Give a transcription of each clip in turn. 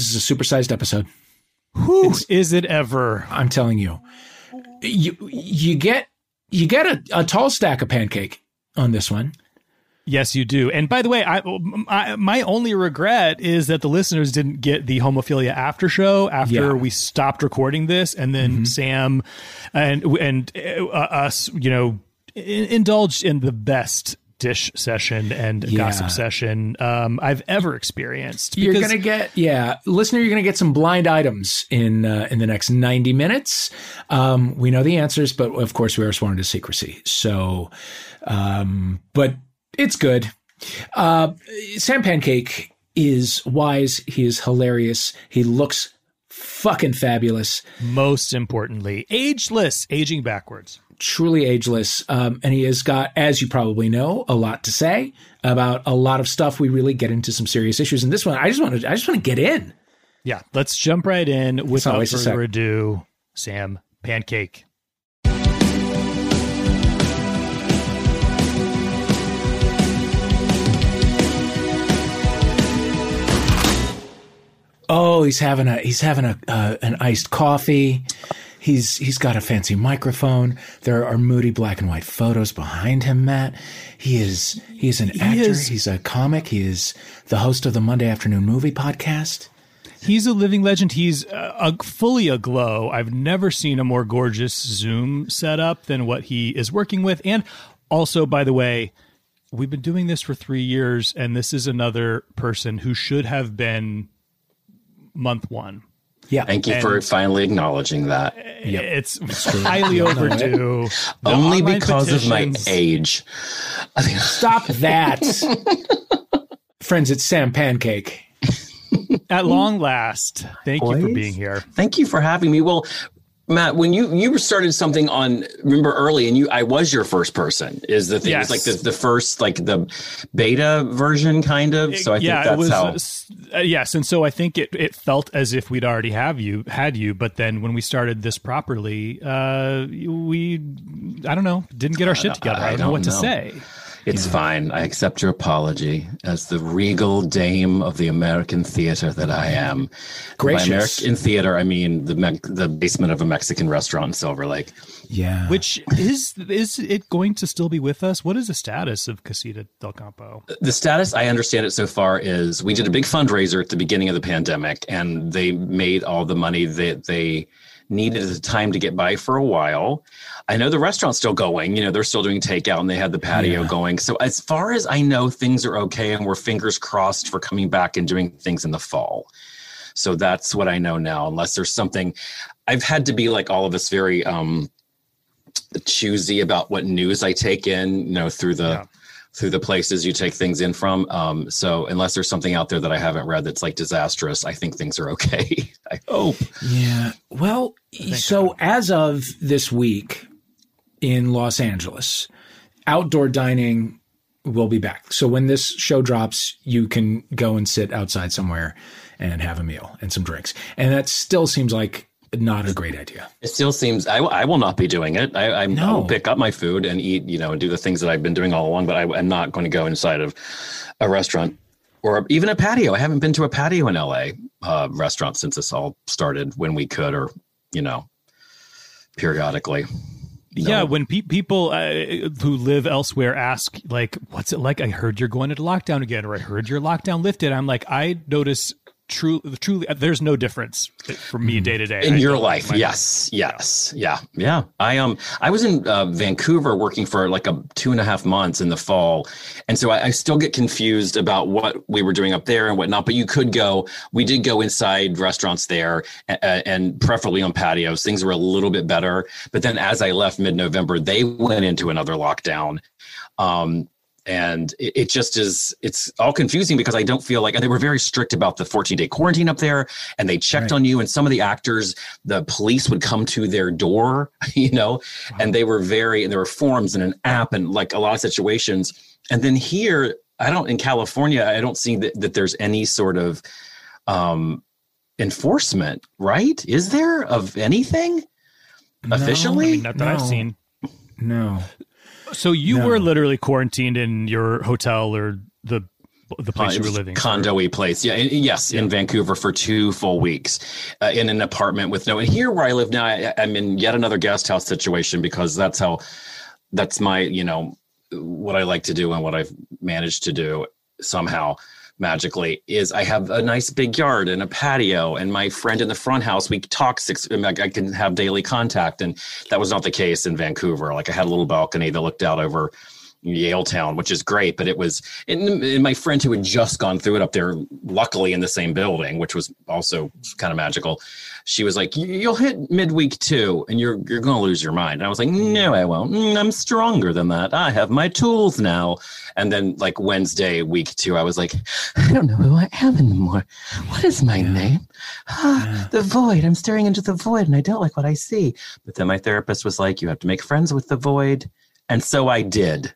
this is a supersized episode. Who is it ever? I'm telling you, you you get you get a, a tall stack of pancake on this one. Yes, you do. And by the way, I, I, my only regret is that the listeners didn't get the homophilia after show after Yeah. we stopped recording this, and then Sam and and uh, us, you know, indulged in the best dish session and Yeah. gossip session um, I've ever experienced. You're gonna get yeah, listener. You're gonna get some blind items in uh, in the next 90 minutes. Um, we know the answers, but of course we are sworn to secrecy. So, um, but it's good. Uh, Sam Pancake is wise. He is hilarious. He looks fucking fabulous. most importantly, ageless, aging backwards. Truly ageless. Um, and he has got, as you probably know, a lot to say about a lot of stuff. We really get into some serious issues. And this one, I just want to, I just want to get in. Yeah, let's jump right in without always a sec. further ado. Sam Pancake. Oh, he's having a, he's having a, uh, an iced coffee. He's, he's got a fancy microphone. There are moody black and white photos behind him, Matt. He is, he is an actor. is- He's a comic. He is the host of the Monday afternoon movie podcast. He's a living legend. He's uh, a, fully aglow. I've never seen a more gorgeous Zoom setup than what he is working with. And also, by the way, we've been doing this for three years, and this is another person who should have been month one. Yeah. Thank you for finally acknowledging that. It's highly overdue. Only online because of my age. Stop that. Friends, it's Sam Pancake. At long last, thank you for being here. Thank you for having me. Well, Matt, when you you started something on remember early and you I was your first person is the thing. Yes. It's like the, the first like the beta version kind of. So I yeah, think that's it was. how uh, yes, and so I think it, it felt as if we'd already have you had you, but then when we started this properly, uh, we I don't know didn't get our shit together. I, I don't know what to say. It's fine. I accept your apology as the regal dame of the American theater that I am. Gracious. By American theater, I mean the me- the basement of a Mexican restaurant in Silver Lake. Yeah. Which is is it going to still be with us? What is the status of Casita del Campo? the status i understand it so far is we did a big fundraiser at the beginning of the pandemic and they made all the money that they needed the time to get by for a while i know the restaurant's still going you know they're still doing takeout and they had the patio Yeah. going so as far as i know things are okay and we're fingers crossed for coming back and doing things in the fall so that's what i know now unless there's something i've had to be like all of us very um choosy about what news i take in you know through the Yeah. Through the places you take things in from. Um, so unless there's something out there that I haven't read that's like disastrous, I think things are okay. I hope. Yeah. Well, so as of this week in Los Angeles, outdoor dining will be back. So when this show drops, you can go and sit outside somewhere and have a meal and some drinks. And that still seems like not a great idea. It still seems I, I will not be doing it. I, I, I No. will pick up my food and eat, you know, and do the things that I've been doing all along. But I, am not going to go inside of a restaurant or even a patio. I haven't been to a patio in LA uh, restaurant since this all started when we could, or you know, periodically. Yeah, when pe- people uh, who live elsewhere ask, like, "What's it like?" I heard you're going into lockdown again, or I heard your lockdown lifted. I'm like, I notice true, truly, there's no difference for me day to day in I your don't life like my- yes yes yeah. yeah i um i was in uh, vancouver working for like a two and a half months in the fall and so I, I still get confused about what we were doing up there and whatnot but you could go we did go inside restaurants there and, and preferably on patios. Things were a little bit better but then as i left mid-november they went into another lockdown. Um and it, it just is it's all confusing because i don't feel like and they were very strict about the 14 day quarantine up there and they checked Right. on you and some of the actors the police would come to their door you know and they were very and there were forms and an app and like a lot of situations and then here i don't in california i don't see that, that there's any sort of um enforcement right is there of anything officially I mean, not that I've seen. No. So you No. were literally quarantined in your hotel or the the place you were living. Condo-y place. Yeah. yes. Yeah. In Vancouver for two full weeks uh, in an apartment with no, and here where I live now, I, I'm in yet another guest house situation because that's how, that's my, you know, what I like to do and what I've managed to do somehow magically is I have a nice big yard and a patio and my friend in the front house we talk six I can have daily contact. And that was not the case in Vancouver. Like I had a little balcony that looked out over Yaletown, which is great. But it was, and, and my friend who had just gone through it up there, luckily in the same building, which was also kind of magical. She was like, "You'll hit midweek two, and you're you're going to lose your mind." And I was like, "No, I won't. Mm, I'm stronger than that. I have my tools now." And then, like Wednesday, week two, I was like, "I don't know who I am anymore. What is my yeah. name? Ah, yeah. The void. I'm staring into the void, and I don't like what I see." But then my therapist was like, "You have to make friends with the void," and so I did.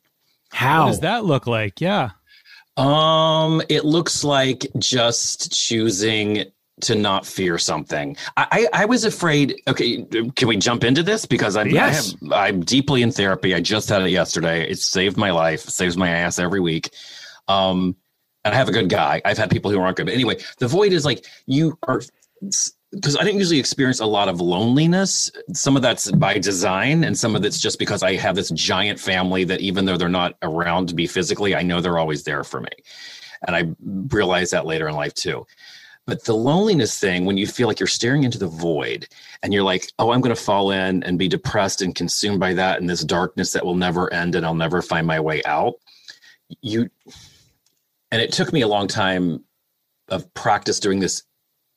How what does that look like? Yeah. Um, it looks like just choosing to not fear something. I, I, I was afraid. Okay, can we jump into this because I'm yes. I have, I'm deeply in therapy. I just had it yesterday. It saved my life. saves my ass every week. Um, and I have a good guy. I've had people who aren't good, but anyway, the void is like you are because I don't usually experience a lot of loneliness. Some of that's by design, and some of it's just because I have this giant family that even though they're not around me physically, I know they're always there for me. And I realize that later in life too. But the loneliness thing, when you feel like you're staring into the void and you're like, oh, I'm going to fall in and be depressed and consumed by that and this darkness that will never end and I'll never find my way out. You, and it took me a long time of practice doing this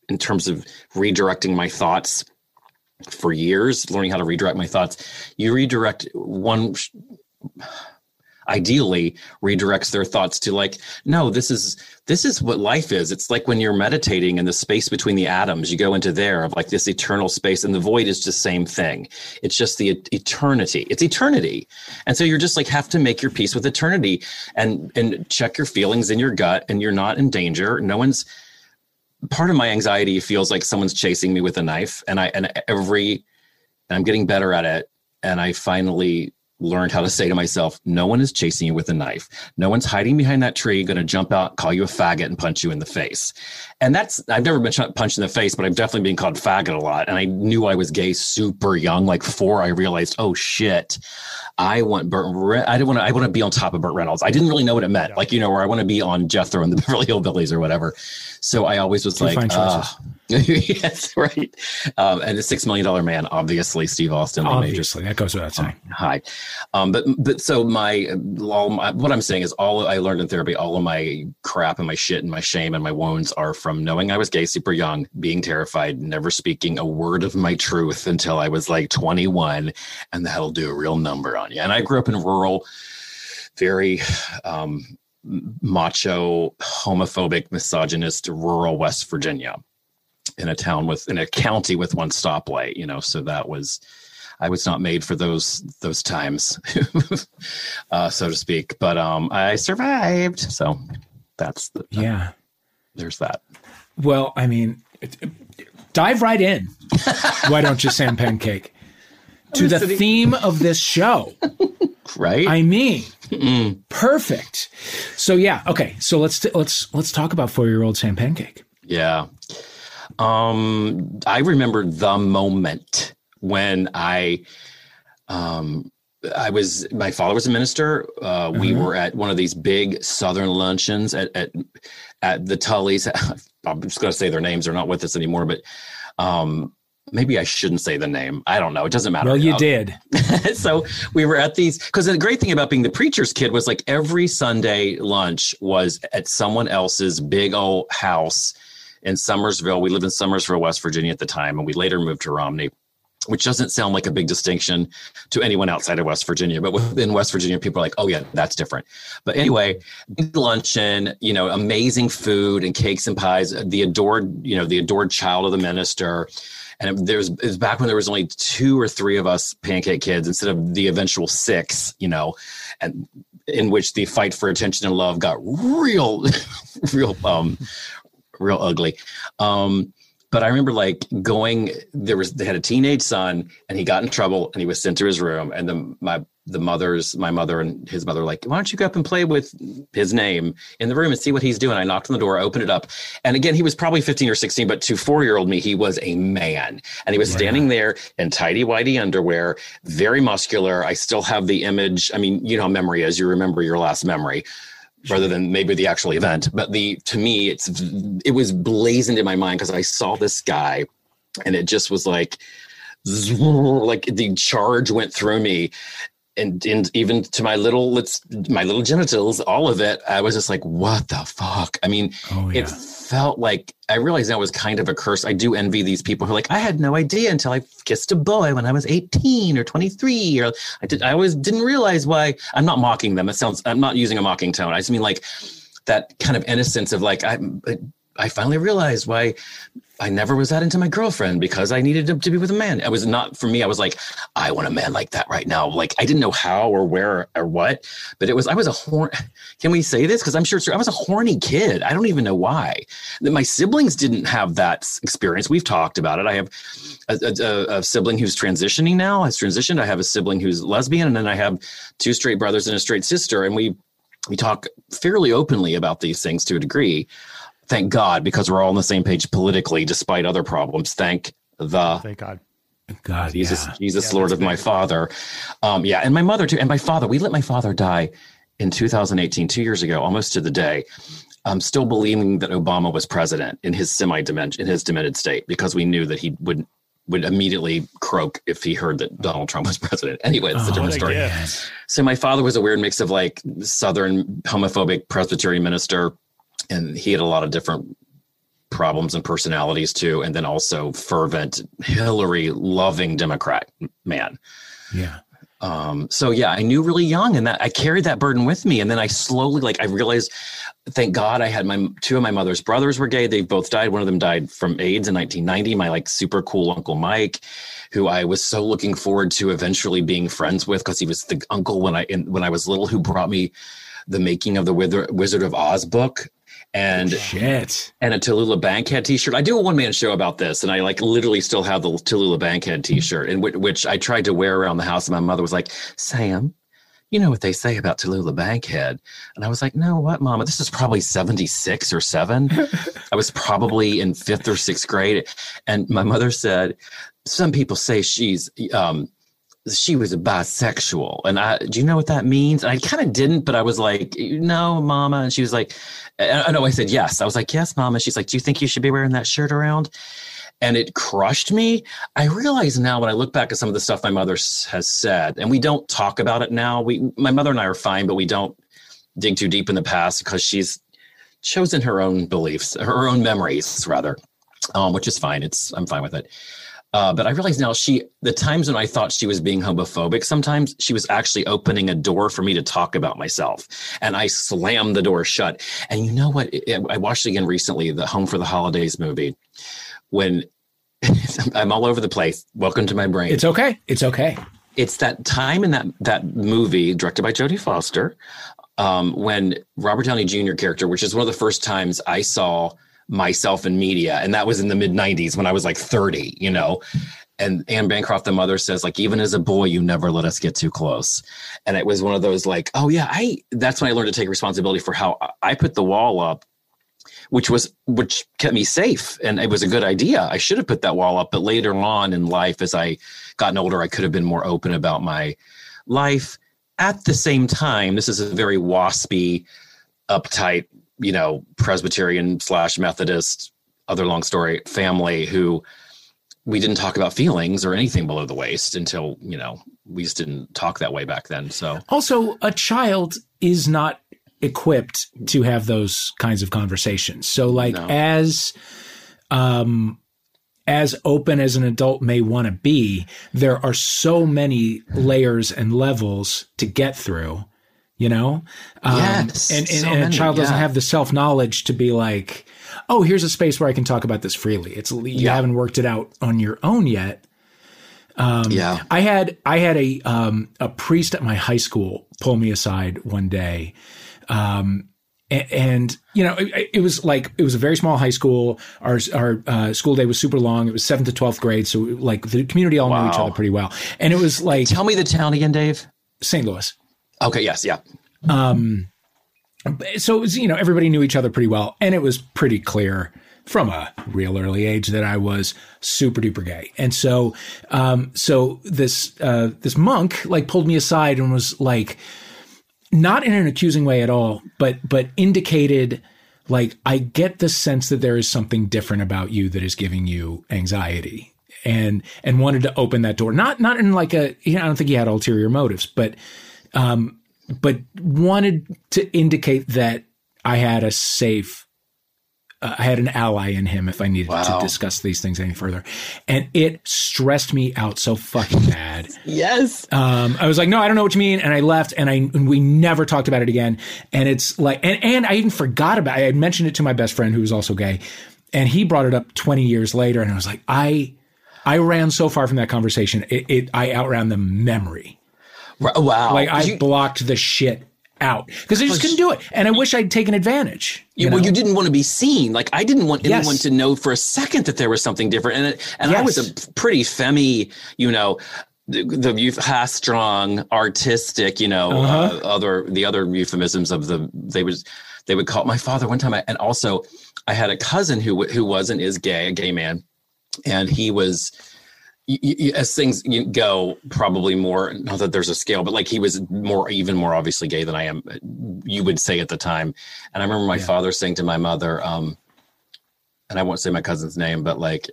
in terms of redirecting my thoughts for years, learning how to redirect my thoughts. You redirect one ideally redirects their thoughts to like no this is this is what life is. It's like when you're meditating in the space between the atoms you go into there of like this eternal space and the void is just same thing. It's just the eternity. It's eternity. And so you're just like have to make your peace with eternity and and check your feelings in your gut and you're not in danger. No one's part of my anxiety feels like someone's chasing me with a knife and i and every and i'm getting better at it and i finally learned how to say to myself no one is chasing you with a knife no one's hiding behind that tree going to jump out call you a faggot and punch you in the face and that's i've never been punched in the face but i've definitely been called faggot a lot and i knew i was gay super young like four, i realized oh shit I want Burt. I didn't want to. I want to be on top of Burt Reynolds. I didn't really know what it meant. Like you know, where I want to be on Jethro and the Beverly Hillbillies or whatever. So I always was Two like, uh, yes, right. Um, and the Six Million Dollar Man, obviously, Steve Austin. Obviously, that goes without saying. Um, hi, um, but but so my, all my what I'm saying is all I learned in therapy, all of my crap and my shit and my shame and my wounds are from knowing I was gay super young, being terrified, never speaking a word of my truth until I was like 21, and that'll do a real number on you. And I grew up in rural, very um, macho, homophobic, misogynist, rural West Virginia in a town with in a county with one stoplight you know so that was i was not made for those those times uh, so to speak. But um i survived. So that's the, yeah. there's that. Well i mean dive right in. Why don't you sam pancake? To the theme of this show. Right? I mean Mm-mm. perfect. So yeah okay so let's t- let's let's talk about four year old sam pancake. Yeah um, I remember the moment when I, um, I was my father was a minister. Uh, mm-hmm. We were at one of these big Southern luncheons at at, at the Tullys. I'm just going to say their names; they're not with us anymore. But um, maybe I shouldn't say the name. I don't know. It doesn't matter. Well, you did. so we were at these because the great thing about being the preacher's kid was like every Sunday lunch was at someone else's big old house in Summersville. We lived in Summersville, West Virginia at the time, and we later moved to Romney which doesn't sound like a big distinction to anyone outside of West Virginia, but within West Virginia, people are like, oh, yeah, that's different. But anyway, big luncheon, you know, amazing food and cakes and pies, the adored, you know, the adored child of the minister. And there's it was back when there was only two or three of us pancake kids instead of the eventual six, you know, and in which the fight for attention and love got real, real, um, real ugly. Um, but I remember like going. There was they had a teenage son, and he got in trouble, and he was sent to his room. And then my the mothers, my mother and his mother, like, why don't you go up and play with his name in the room and see what he's doing? I knocked on the door, opened it up, and again, he was probably fifteen or sixteen, but to four year old me, he was a man, and he was standing there in tidy whitey underwear, very muscular. I still have the image. I mean, you know how memory is. You remember your last memory rather than maybe the actual event. But the to me, it's it was blazoned in my mind because I saw this guy, and it just was like, like the charge went through me. And, and even to my little let's my little genitals all of it i was just like what the fuck i mean Oh, yeah. it felt like I realized that was kind of a curse. I do envy these people who are like, I had no idea until I kissed a boy when I was 18 or 23. Or I did I always didn't realize why I'm not mocking them. It sounds I'm not using a mocking tone. I just mean like that kind of innocence of like I I finally realized why I never was that into my girlfriend because I needed to, be with a man. It was not for me. I was like, I want a man like that right now. Like I didn't know how or where or what, but it was I was a horn. Can we say this? Because I'm sure. I was a horny kid. I don't even know why. My siblings didn't have that experience. We've talked about it. I have a, a, a sibling who's transitioning now. Has transitioned. I have a sibling who's lesbian, and then I have two straight brothers and a straight sister, and we we talk fairly openly about these things to a degree. Thank God, because we're all on the same page politically, despite other problems. Thank the Thank God. God, Jesus, yeah. Jesus, Yeah, Lord of my very- father. Um, yeah, and my mother too. And my father, we let my father die in 2018, two years ago, almost to the day. I'm still believing that Obama was president in his semi dimension, in his demented state, because we knew that he would would immediately croak if he heard that Donald Trump was president. Anyway, it's a Oh, different story. gift. So my father was a weird mix of like Southern homophobic Presbyterian minister, and he had a lot of different problems and personalities too, and then also fervent Hillary loving Democrat man. yeah. Um, so yeah, I knew really young, and that I carried that burden with me, and then I slowly like I realized. Thank God I had my two of my mother's brothers were gay. They both died. One of them died from AIDS in 1990. My like super cool uncle Mike, who I was so looking forward to eventually being friends with because he was the uncle when I in, when I was little who brought me the making of the Wizard of Oz book and Shit. and a Tallulah Bankhead T-shirt. I do a one man show about this, and I like literally still have the Tallulah Bankhead T-shirt, and which, which I tried to wear around the house. And my mother was like, "Sam, you know what they say about Tallulah Bankhead?" And I was like, "No, what, Mama? This is probably seventy six or seven. I was probably in fifth or sixth grade." And my mother said, "Some people say she's." Um, she was bisexual. And I, do you know what that means? And I kind of didn't, but I was like, no, mama. And she was like, I know I said yes. I was like, yes, mama. She's like, do you think you should be wearing that shirt around? And it crushed me. I realize now when I look back at some of the stuff my mother has said, and we don't talk about it now. We, my mother and I are fine, but we don't dig too deep in the past because she's chosen her own beliefs, her own memories, rather, um, which is fine. It's I'm fine with it. Uh, but I realize now she, the times when I thought she was being homophobic, sometimes she was actually opening a door for me to talk about myself. And I slammed the door shut. And you know what? I watched it again recently, the Home for the Holidays movie, when I'm all over the place. Welcome to my brain It's okay. It's okay. it's that time in that that movie directed by Jodie Foster um, when Robert Downey Jr. character, which is one of the first times I saw myself in media, and that was in the mid '90s when I was like 30, you know. And Anne Bancroft, the mother, says like, even as a boy, you never let us get too close. And it was one of those like, oh yeah, I. That's when I learned to take responsibility for how I put the wall up which was which kept me safe and it was a good idea i should have put that wall up but later on in life as i gotten older i could have been more open about my life at the same time this is a very waspy uptight you know presbyterian slash methodist other long story family who we didn't talk about feelings or anything below the waist until you know we just didn't talk that way back then so Also, a child is not equipped to have those kinds of conversations. So, like, No. as um, as open as an adult may want to be, there are so many layers and levels to get through. You know, um, Yes, and, and, so and a many, child doesn't have the self knowledge to be like, "Oh, here's a space where I can talk about this freely." It's you Yeah. haven't worked it out on your own yet. yeah I had I had a um, a priest at my high school pull me aside one day, um, and, and you know, it, it, was like it was a very small high school. Our our uh, school day was super long. It was seventh to twelfth grade, so like the community all wow. knew each other pretty well. And it was like, tell me the town again, Dave. St. Louis. Okay. Yes. Yeah. Um. So it was you know everybody knew each other pretty well, and it was pretty clear from a real early age that I was super duper gay. And so, um, so this, uh, this monk like pulled me aside and was like, not in an accusing way at all, but, but indicated like, I get the sense that there is something different about you that is giving you anxiety and, and wanted to open that door. Not, not in like a, you know, I don't think he had ulterior motives, but, um, but wanted to indicate that I had a safe uh, I had an ally in him if I needed wow. to discuss these things any further. And it stressed me out so fucking bad. yes. Um, I was like, no, I don't know what you mean. And I left and I, and we never talked about it again. And it's like, and, and I even forgot about it. I had mentioned it to my best friend who was also gay and he brought it up 20 years later. And I was like, I, I ran so far from that conversation. It, it I outran the memory. Wow. Like I you, blocked the shit out because I just couldn't do it. And I wish I'd taken advantage. You well, you didn't want to be seen. Like I didn't want anyone yes. to know for a second that there was something different. And and yes. I was a pretty femmy, you know, the, the youth has strong, artistic, you know, uh-huh. uh, other the other euphemisms of the they was they would call my father one time. And also, I had a cousin who who was and is gay, a gay man, and he was as things go, probably more. Not that there's a scale, but like he was more, even more obviously gay than I am. You would say at the time, and I remember my yeah. father saying to my mother, um, and I won't say my cousin's name, but like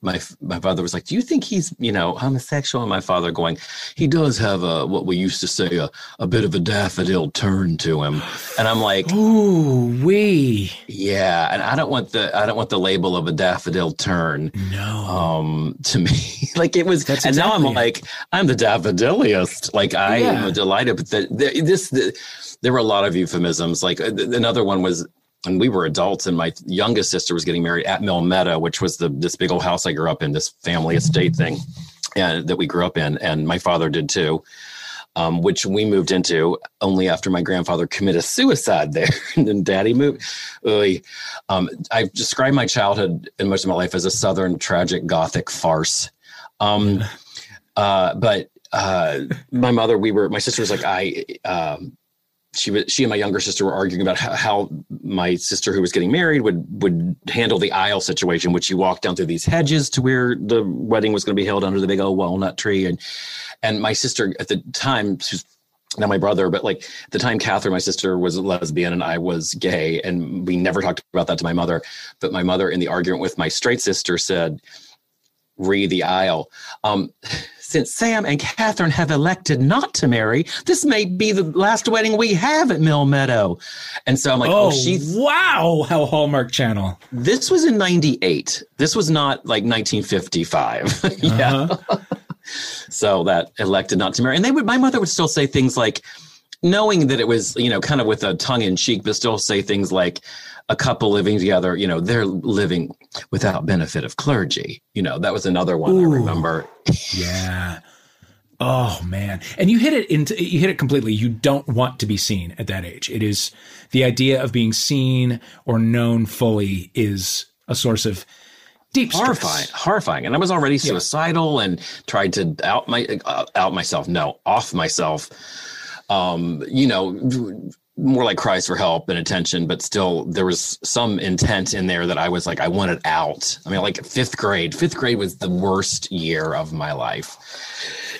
my my father was like, "Do you think he's you know homosexual?" And my father going, "He does have a what we used to say a, a bit of a daffodil turn to him." And I'm like, "Ooh, we yeah." And I don't want the I don't want the label of a daffodil turn. No, um, to me, like it was. That's and exactly now I'm like, I'm the daffodiliest. Like I yeah. am delighted, but the, the, this the, there were a lot of euphemisms. Like uh, another one was and we were adults and my youngest sister was getting married at mill meadow which was the this big old house i grew up in this family estate thing and that we grew up in and my father did too um, which we moved into only after my grandfather committed suicide there. And then daddy moved um, i've described my childhood and most of my life as a southern tragic gothic farce. Um, uh, but uh, my mother we were my sister was like i um, she was she and my younger sister were arguing about how, how, my sister who was getting married would would handle the aisle situation which you walk down through these hedges to where the wedding was going to be held under the big old walnut tree? And and my sister at the time she's now my brother but like the time catherine my sister was lesbian and i was gay and we never talked about that to my mother. But my mother in the argument with my straight sister said re the aisle. Um, since Sam and Catherine have elected not to marry, this may be the last wedding we have at Mill Meadow. And so I'm like, oh, oh she wow, how Hallmark Channel. This was in 98. This was not like 1955. yeah. Uh-huh. so that elected not to marry. And they would my mother would still say things like knowing that it was, you know, kind of with a tongue in cheek, but still say things like, a couple living together, you know, they're living without benefit of clergy. You know, that was another one Ooh, I remember. yeah. Oh man. And you hit it into you hit it completely. You don't want to be seen at that age. It is the idea of being seen or known fully is a source of deep horrifying stress. horrifying and i was already suicidal yeah. and tried to out my uh, out myself no off myself um you know more like cries for help and attention, but still there was some intent in there that I was like, I wanted out. I mean, like fifth grade, fifth grade was the worst year of my life.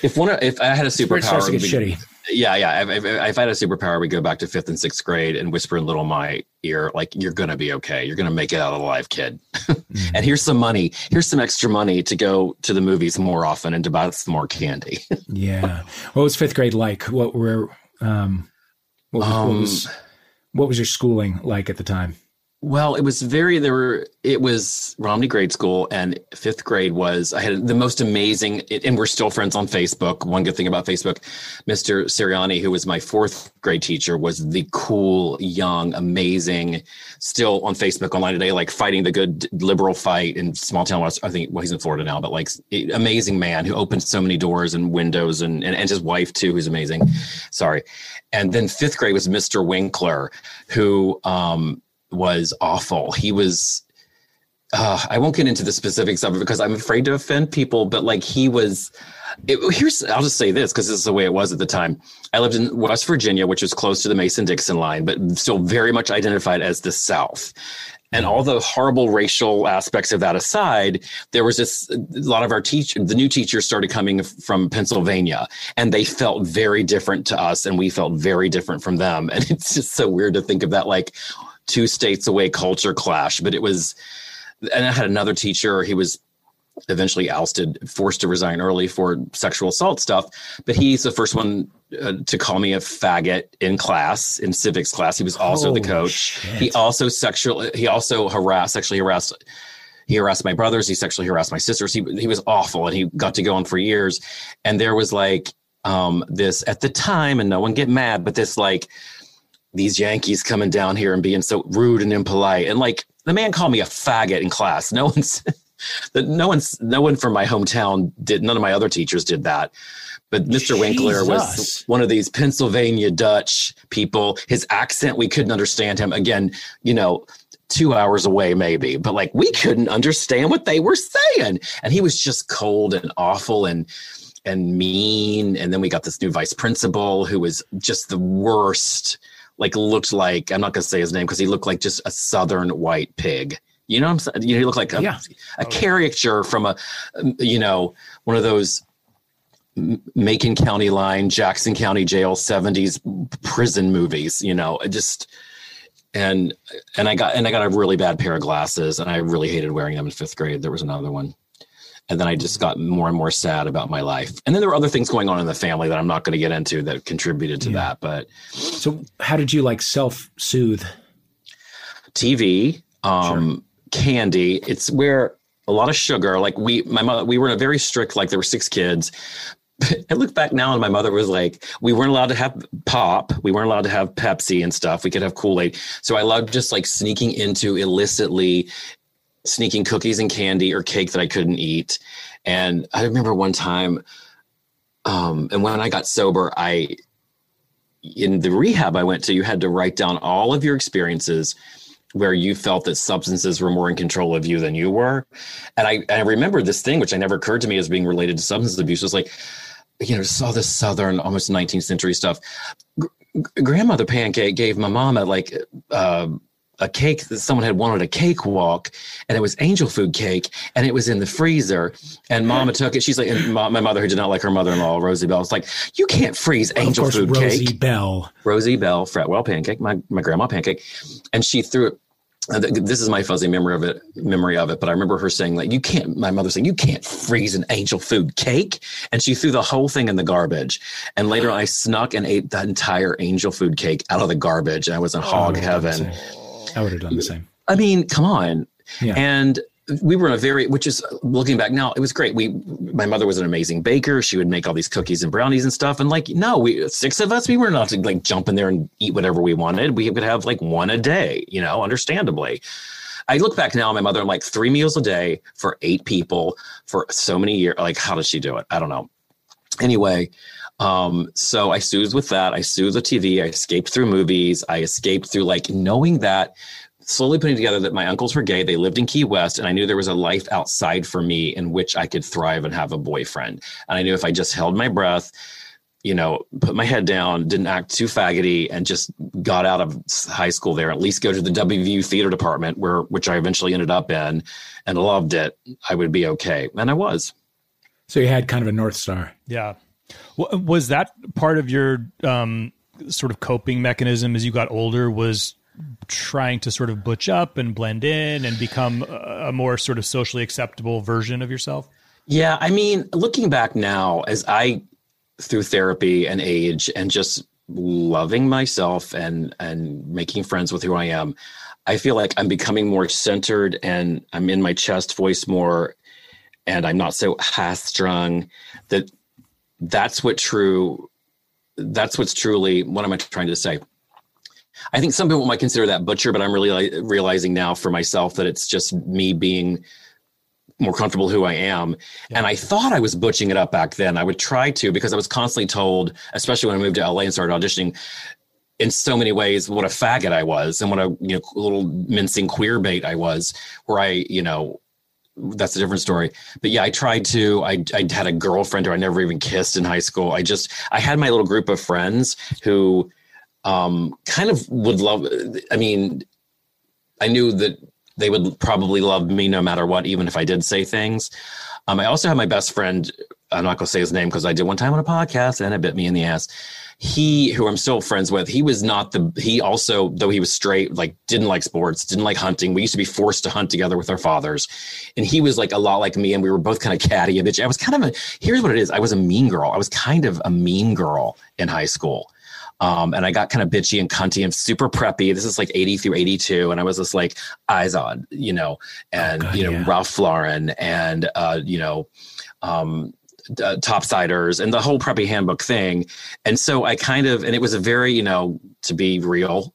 If one, if I had a superpower, starts to get shitty. Yeah, yeah. If, if, if, I had a superpower, we go back to fifth and sixth grade and whisper in little my ear, like, "You're gonna be okay. You're gonna make it out alive, kid." mm. and here's some money. Here's some extra money to go to the movies more often and to buy some more candy. yeah. What was fifth grade like? What were um, what was, um, what was, what was your schooling like at the time? Well, it was very there were it was Romney grade school and fifth grade was I had the most amazing and we're still friends on Facebook. One good thing about Facebook, Mr. Siriani, who was my fourth grade teacher, was the cool, young, amazing, still on Facebook online today, like fighting the good liberal fight in small town I think well he's in Florida now, but like amazing man who opened so many doors and windows and and, and his wife too, who's amazing. Sorry. And then fifth grade was Mr. Winkler, who um was awful. He was uh, I won't get into the specifics of it because I'm afraid to offend people, but like he was. It, here's I'll just say this because this is the way it was at the time. I lived in West Virginia, which was close to the Mason Dixon line, but still very much identified as the South. And all the horrible racial aspects of that aside, there was this a lot of our teach the new teachers started coming from Pennsylvania and they felt very different to us and we felt very different from them. And it's just so weird to think of that like two states away culture clash. But it was, and I had another teacher. He was eventually ousted, forced to resign early for sexual assault stuff. But he's the first one uh, to call me a faggot in class, in civics class. He was also Holy the coach. Shit. He also sexually, he also harassed, sexually harassed. He harassed my brothers. He sexually harassed my sisters. He he was awful, and he got to go on for years. And there was like um, this at the time, and no one get mad, but this like these Yankees coming down here and being so rude and impolite. And like the man called me a faggot in class. No one's that no one's no one from my hometown did none of my other teachers did that. But Mr. Jesus. Winkler was one of these Pennsylvania Dutch people. His accent, we couldn't understand him. Again, you know, two hours away, maybe, but like we couldn't understand what they were saying. And he was just cold and awful and and mean. And then we got this new vice principal who was just the worst like looked like I'm not gonna say his name because he looked like just a southern white pig. You know what I'm saying? You know, he looked like a, yeah. a caricature from a, you know, one of those Macon County line, Jackson County Jail 70s prison movies, you know, just and and I got and I got a really bad pair of glasses and I really hated wearing them in fifth grade. There was another one and then I just got more and more sad about my life. And then there were other things going on in the family that I'm not going to get into that contributed to yeah. that. But so, how did you like self soothe? TV, um, sure. candy. It's where a lot of sugar. Like we, my mother, we were in a very strict. Like there were six kids. I look back now, and my mother was like, "We weren't allowed to have pop. We weren't allowed to have Pepsi and stuff. We could have Kool Aid." So I loved just like sneaking into illicitly sneaking cookies and candy or cake that I couldn't eat. And I remember one time, um, and when I got sober, I, in the rehab I went to, you had to write down all of your experiences where you felt that substances were more in control of you than you were. And I, and I remember this thing, which I never occurred to me as being related to substance abuse was like, you know, saw this Southern, almost 19th century stuff. G- grandmother pancake gave my mom a like, uh, a cake that someone had wanted a cake walk and it was angel food cake and it was in the freezer and mama took it. She's like and my, my mother who did not like her mother-in-law rosie bell was like you can't freeze angel well, food rosie cake bell. Rosie bell fretwell pancake my, my grandma pancake. And she threw it this is my fuzzy memory of it memory of it but i remember her saying like you can't my mother saying you can't freeze an angel food cake. And she threw the whole thing in the garbage. And later i snuck and ate that entire angel food cake out of the garbage. And i was in oh, hog oh, heaven I would have done the same. I mean, come on. Yeah. And we were in a very, which is looking back now, it was great. We, my mother was an amazing baker. She would make all these cookies and brownies and stuff. And like, no, we, six of us, we were not to like jump in there and eat whatever we wanted. We would have like one a day, you know, understandably. I look back now, my mother, i'm like three meals a day for eight people for so many years. Like, how does she do it? I don't know. Anyway, um, so I soothed with that. I soothed the TV. I escaped through movies. I escaped through like knowing that slowly putting together that my uncles were gay. They lived in Key West, and I knew there was a life outside for me in which I could thrive and have a boyfriend. And I knew if I just held my breath, you know, put my head down, didn't act too faggoty, and just got out of high school there, at least go to the WVU theater department, where which I eventually ended up in, and loved it, I would be okay. And I was. So you had kind of a north star. Yeah. Was that part of your um, sort of coping mechanism as you got older? Was trying to sort of butch up and blend in and become a more sort of socially acceptable version of yourself? Yeah, I mean, looking back now, as I through therapy and age and just loving myself and and making friends with who I am, I feel like I'm becoming more centered and I'm in my chest voice more and I'm not so high strung that that's what true that's what's truly what am I trying to say? I think some people might consider that butcher, but I'm really realizing now for myself that it's just me being more comfortable who I am. Yeah. And I thought I was butching it up back then. I would try to because I was constantly told, especially when I moved to LA and started auditioning, in so many ways what a faggot I was and what a you know little mincing queer bait I was, where I, you know, that's a different story. But yeah, I tried to. I I had a girlfriend who I never even kissed in high school. I just I had my little group of friends who um kind of would love I mean, I knew that they would probably love me no matter what, even if I did say things. Um, I also had my best friend. I'm not going to say his name because I did one time on a podcast and it bit me in the ass. He, who I'm still friends with, he was not the. He also, though he was straight, like didn't like sports, didn't like hunting. We used to be forced to hunt together with our fathers, and he was like a lot like me, and we were both kind of catty and bitchy. I was kind of a. Here's what it is. I was a mean girl. I was kind of a mean girl in high school. Um, and I got kind of bitchy and cunty and super preppy. This is like 80 through 82. And I was just like eyes on, you know, and, oh God, you know, yeah. Ralph Lauren and, uh, you know, um, uh, topsiders and the whole preppy handbook thing. And so I kind of, and it was a very, you know, to be real,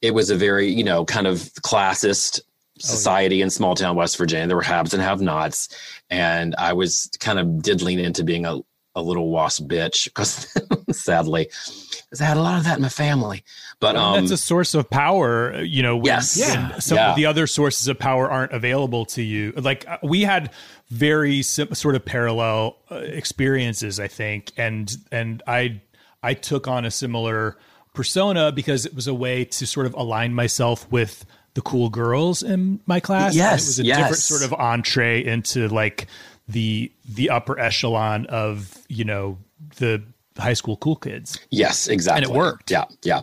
it was a very, you know, kind of classist society oh, yeah. in small town West Virginia. There were haves and have nots. And I was kind of diddling into being a, a little wasp bitch because sadly, because I had a lot of that in my family. But um, that's a source of power, you know. When, yes, yeah. Some yeah. of the other sources of power aren't available to you. Like uh, we had very sim- sort of parallel uh, experiences, I think, and and I I took on a similar persona because it was a way to sort of align myself with the cool girls in my class. Yes, it was a yes. different sort of entree into like the the upper echelon of you know the high school cool kids. Yes, exactly. And it worked. Yeah, yeah.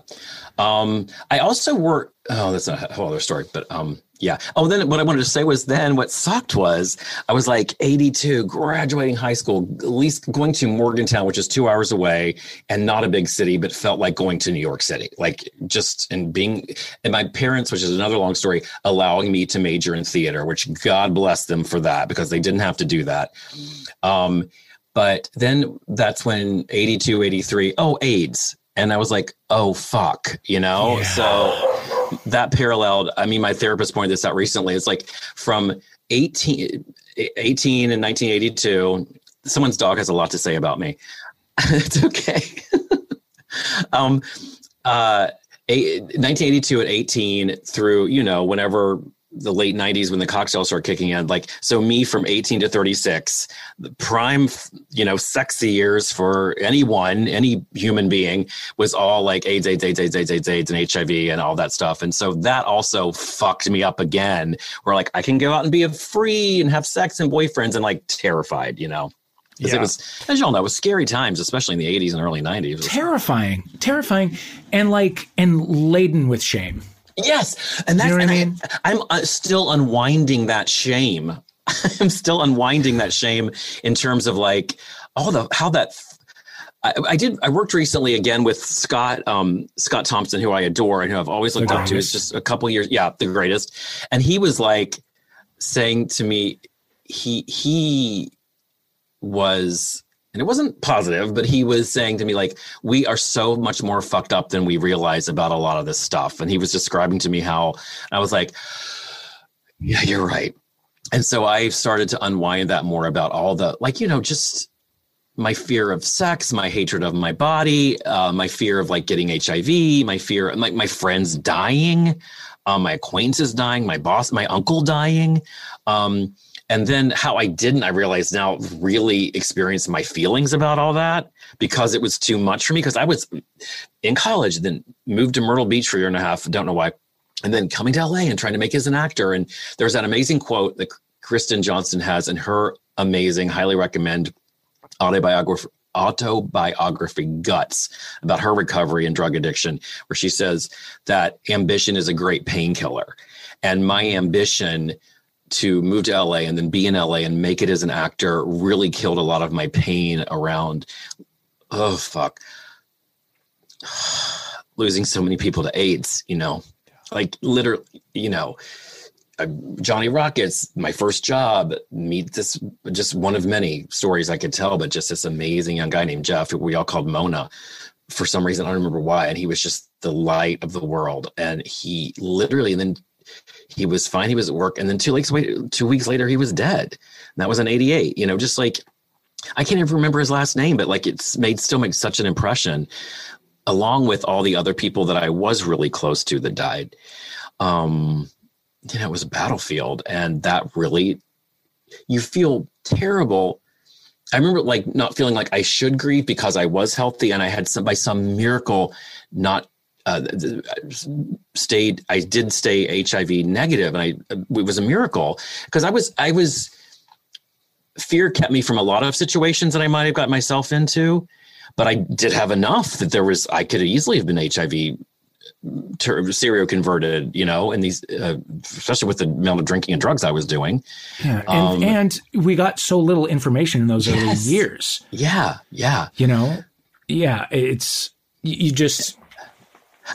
Um, I also worked. Oh, that's a whole other story. But um, yeah. Oh, then what I wanted to say was then what sucked was I was like 82, graduating high school, at least going to Morgantown, which is two hours away and not a big city, but felt like going to New York City. Like just and being and my parents, which is another long story, allowing me to major in theater, which God bless them for that because they didn't have to do that. Um, but then that's when 82, 83, oh, AIDS. And I was like, oh, fuck, you know? Yeah. So that paralleled, I mean, my therapist pointed this out recently. It's like from 18, 18 and 1982, someone's dog has a lot to say about me. it's okay. um, uh, 1982 at 18 through, you know, whenever the late 90s when the cocktails started kicking in like so me from 18 to 36 the prime you know sexy years for anyone any human being was all like AIDS AIDS AIDS AIDS AIDS AIDS, AIDS and HIV and all that stuff and so that also fucked me up again where like I can go out and be free and have sex and boyfriends and like terrified you know because yeah. it was, as you all know, it was scary times, especially in the 80s and early 90s. Terrifying, terrifying, and like, and laden with shame. Yes, and that's you know what I mean. I, am uh, still unwinding that shame. I'm still unwinding that shame in terms of like all the how that. I, I did. I worked recently again with Scott um, Scott Thompson, who I adore and who I've always looked up to. It's just a couple years, yeah, the greatest. And he was like saying to me, he he was and it wasn't positive, but he was saying to me, like, we are so much more fucked up than we realize about a lot of this stuff. And he was describing to me how I was like, yeah, you're right. And so I started to unwind that more about all the, like, you know, just my fear of sex, my hatred of my body, uh, my fear of like getting HIV, my fear, like my friends dying, um, my acquaintances dying, my boss, my uncle dying. Um, and then how I didn't, I realized now, really experience my feelings about all that because it was too much for me. Because I was in college, then moved to Myrtle Beach for a year and a half. Don't know why. And then coming to LA and trying to make it as an actor. And there's that amazing quote that Kristen Johnston has in her amazing, highly recommend autobiography autobiography guts about her recovery and drug addiction where she says that ambition is a great painkiller and my ambition to move to LA and then be in LA and make it as an actor really killed a lot of my pain around oh fuck losing so many people to AIDS, you know. like literally, you know, uh, Johnny Rockets, my first job, meet this just one of many stories I could tell, but just this amazing young guy named Jeff, who we all called Mona for some reason. I don't remember why. And he was just the light of the world. And he literally, and then he was fine. He was at work. And then two weeks, wait, two weeks later, he was dead. And that was in 88, you know, just like, I can't even remember his last name, but like it's made still makes such an impression along with all the other people that I was really close to that died. Um, you know, it was a battlefield, and that really, you feel terrible. I remember like not feeling like I should grieve because I was healthy and I had some by some miracle not uh, stayed. I did stay HIV negative, and I it was a miracle because I was I was fear kept me from a lot of situations that I might have got myself into but I did have enough that there was I could easily have been HIV ter- seroconverted, you know, and these, uh, especially with the amount of drinking and drugs I was doing. Yeah, and, um, and we got so little information in those yes. early years. Yeah, yeah. You know, yeah, it's you just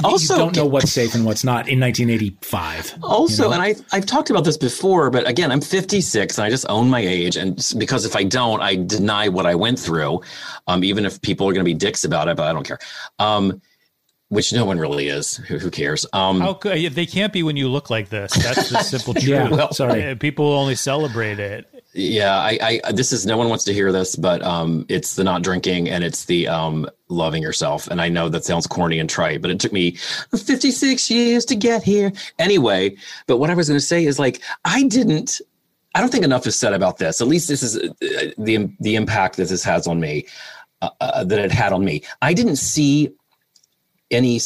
also you don't know what's safe and what's not in 1985 also you know? and I, i've talked about this before but again i'm 56 and i just own my age and because if i don't i deny what i went through um, even if people are going to be dicks about it but i don't care um, which no one really is. Who, who cares? Um, How they can't be when you look like this. That's the simple truth. yeah, well, sorry, people only celebrate it. Yeah, I, I, this is no one wants to hear this, but um, it's the not drinking and it's the um, loving yourself. And I know that sounds corny and trite, but it took me 56 years to get here. Anyway, but what I was going to say is like I didn't. I don't think enough is said about this. At least this is uh, the the impact that this has on me. Uh, uh, that it had on me. I didn't see any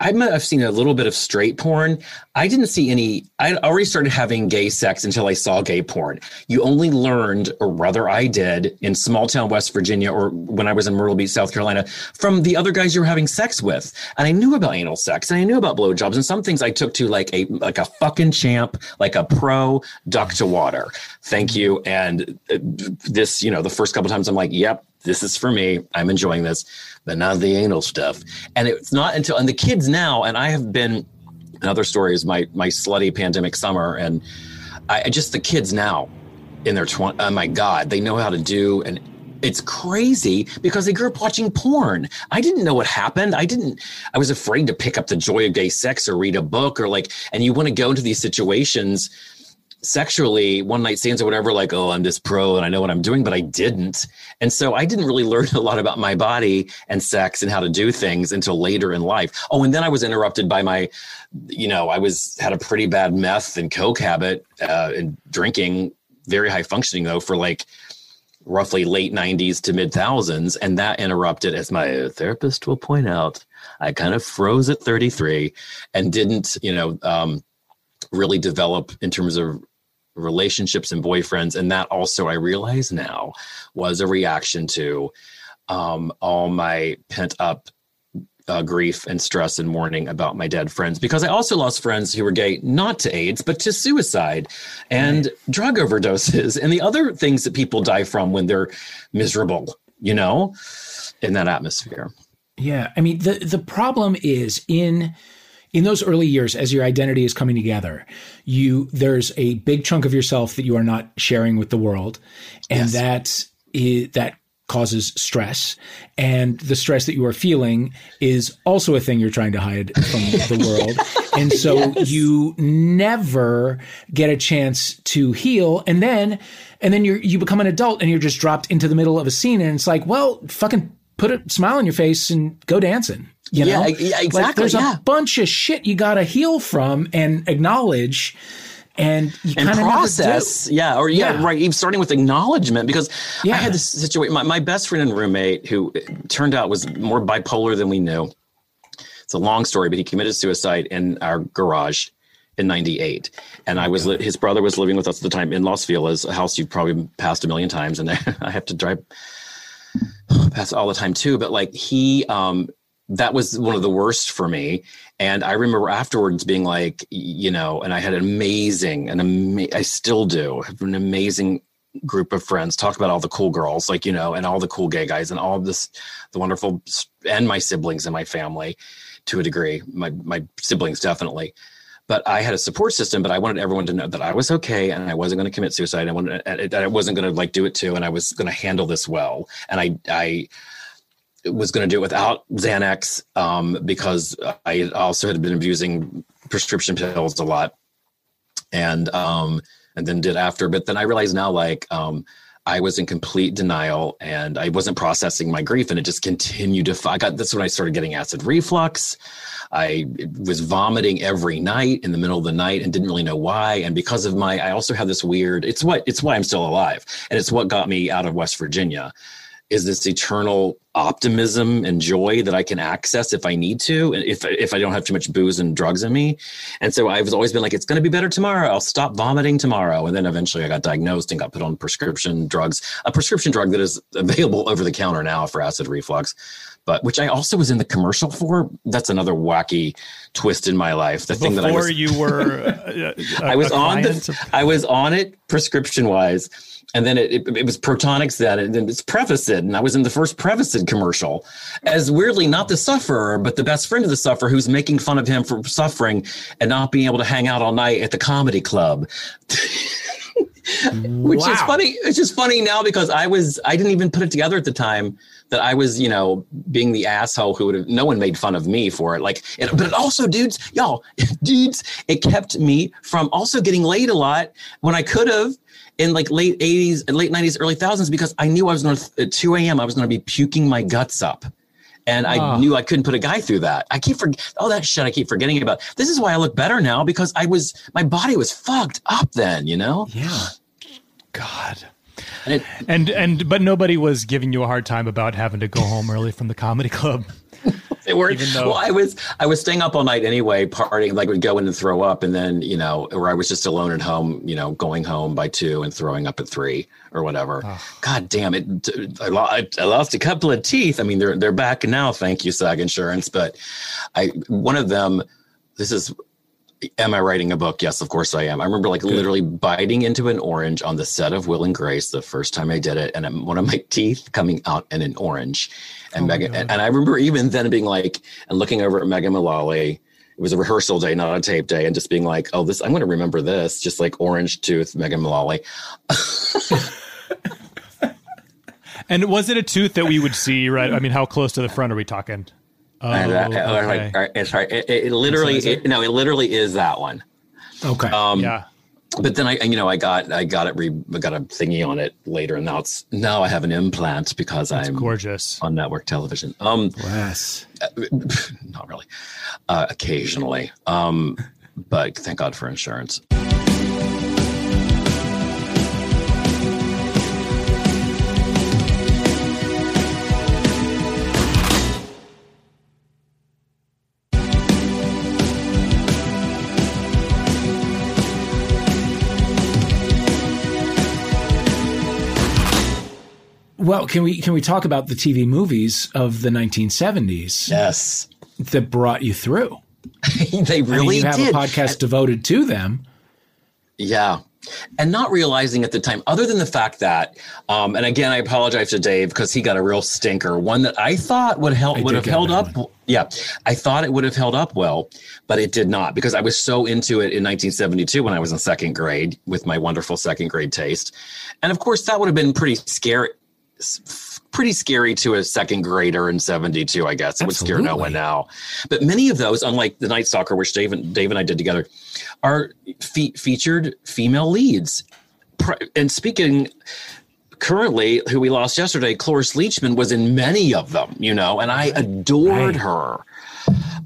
I have seen a little bit of straight porn. I didn't see any. I already started having gay sex until I saw gay porn. You only learned, or rather, I did in small town West Virginia or when I was in Myrtle Beach, South Carolina, from the other guys you were having sex with. And I knew about anal sex and I knew about blowjobs and some things I took to like a like a fucking champ, like a pro duck to water. Thank you. And uh, this, you know, the first couple times I'm like, yep, this is for me. I'm enjoying this but not the anal stuff. And it's not until and the kids now, and I have been another story is my my slutty pandemic summer, and I just the kids now in their 20 oh my god they know how to do and it's crazy because they grew up watching porn. I didn't know what happened. I didn't, I was afraid to pick up the joy of gay sex or read a book or like, and you want to go into these situations sexually one night stands or whatever like oh i'm this pro and i know what i'm doing but i didn't. And so i didn't really learn a lot about my body and sex and how to do things until later in life. Oh and then i was interrupted by my you know i was had a pretty bad meth and coke habit uh, and drinking very high functioning though for like roughly late 90s to mid thousands. And that interrupted as my therapist will point out i kind of froze at 33 and didn't you know um, really develop in terms of relationships and boyfriends. And that also, I realize now, was a reaction to um, all my pent up uh, grief and stress and mourning about my dead friends because I also lost friends who were gay, not to AIDS, but to suicide and right. drug overdoses and the other things that people die from when they're miserable, you know, in that atmosphere. Yeah. I mean, the, the problem is in in those early years as your identity is coming together you there's a big chunk of yourself that you are not sharing with the world and yes. that is, that causes stress and the stress that you are feeling is also a thing you're trying to hide from the world and so yes. you never get a chance to heal and then and then you you become an adult and you're just dropped into the middle of a scene and it's like well fucking put a smile on your face and go dancing you yeah, know? yeah, exactly. Like there's yeah. a bunch of shit you got to heal from and acknowledge and you and process yeah or yeah, yeah, right even starting with acknowledgement because yeah. i had this situation my, my best friend and roommate who turned out was more bipolar than we knew it's a long story but he committed suicide in our garage in 98 and i was li- his brother was living with us at the time in los feliz a house you've probably passed a million times and i have to drive past all the time too but like he um that was one of the worst for me. And I remember afterwards being like, you know, and I had an amazing, and ama- I still do, have an amazing group of friends. Talk about all the cool girls, like you know, and all the cool gay guys, and all this, the wonderful, and my siblings and my family. to a degree. My my siblings definitely, but I had a support system. But I wanted everyone to know that I was okay and I wasn't going to commit suicide. I wanted that I wasn't going to like do it too, and I was going to handle this well. And I I was going to do it without Xanax um, because I also had been abusing prescription pills a lot, and um, and then did after. But then I realized now, like, um, I was in complete denial and I wasn't processing my grief, and it just continued to. I got that's when I started getting acid reflux. I was vomiting every night in the middle of the night and didn't really know why. And because of my, I also had this weird. It's what it's why I'm still alive, and it's what got me out of West Virginia is this eternal optimism and joy that I can access if I need to, and if if I don't have too much booze and drugs in me. And so I've always been like, it's going to be better tomorrow. I'll stop vomiting tomorrow. And then eventually I got diagnosed and got put on prescription drugs, a prescription drug that is available over the counter now for acid reflux. But which I also was in the commercial for. That's another wacky twist in my life. The Before thing that I was, you were, uh, a, I was on the, I was on it prescription wise and then it, it, it was Protonix then, and then it's Prevacid, and I was in the first Prevacid commercial as weirdly not the sufferer, but the best friend of the sufferer who's making fun of him for suffering and not being able to hang out all night at the comedy club. Which is funny. It's just funny now because I was I didn't even put it together at the time that I was, you know, being the asshole who would have no one made fun of me for it. Like, it, but it also, dudes, y'all, dudes, it kept me from also getting laid a lot when I could have in like late 80s and late 90s, early thousands, because I knew I was going to at 2 a.m. I was going to be puking my guts up. And I Ah. knew I couldn't put a guy through that. I keep forgetting all that shit. I keep forgetting about. This is why I look better now because I was my body was fucked up then. You know, Yeah. God. and it, And and but nobody was giving you a hard time about having to go home early from the comedy club. Worked. Even though- well, I was I was staying up all night anyway, partying. Like would go in and throw up, and then you know, or I was just alone at home, you know, going home by two and throwing up at three or whatever. God damn it! I, lo- I I lost a couple of teeth. I mean, they're they're back now. Thank you, SAG Insurance. But I one of them. This is. Am I writing a book? Yes, of course I am. I remember like literally biting into an orange on the set of Will and Grace the first time I did it, and one of my teeth coming out in an orange. And Megan, and, and I remember even then being like, and looking over at Megan Mullally. It was a rehearsal day, not a tape day, and just being like, "Oh, this I'm going to remember this." Just like orange tooth, Megan Mullally. And was it a tooth that we would see? Right. I mean, how close to the front are we talking? Oh, And, uh, okay. like, it's hard. It, it literally, it, no, it literally is that one. Okay. Um, yeah. but then I, you know, I got, I got it, re, I got a thingy on it later, and now it's now I have an implant because I'm Gorgeous. on network television. Um, Bless. not really, uh, occasionally. Um, but thank God for insurance. Well, can we can we talk about the TV movies of the 1970s Yes, that brought you through? they I mean, really you have did. a podcast devoted to them. Yeah. And not realizing at the time, other than the fact that, um, and again, I apologize to Dave because he got a real stinker. One that I thought would help I would have held up. Yeah, I thought it would have held up well, but it did not because I was so into it in 1972 when I was in second grade with my wonderful second grade taste, and of course that would have been pretty scary. Pretty scary to a second grader in '72, I guess. It would scare no one now. But many of those, unlike the Night Stalker, which Dave and, Dave and I did together, are fe- featured female leads. And speaking currently, who we lost yesterday, Cloris Leachman was in many of them, you know, and I adored Right. her.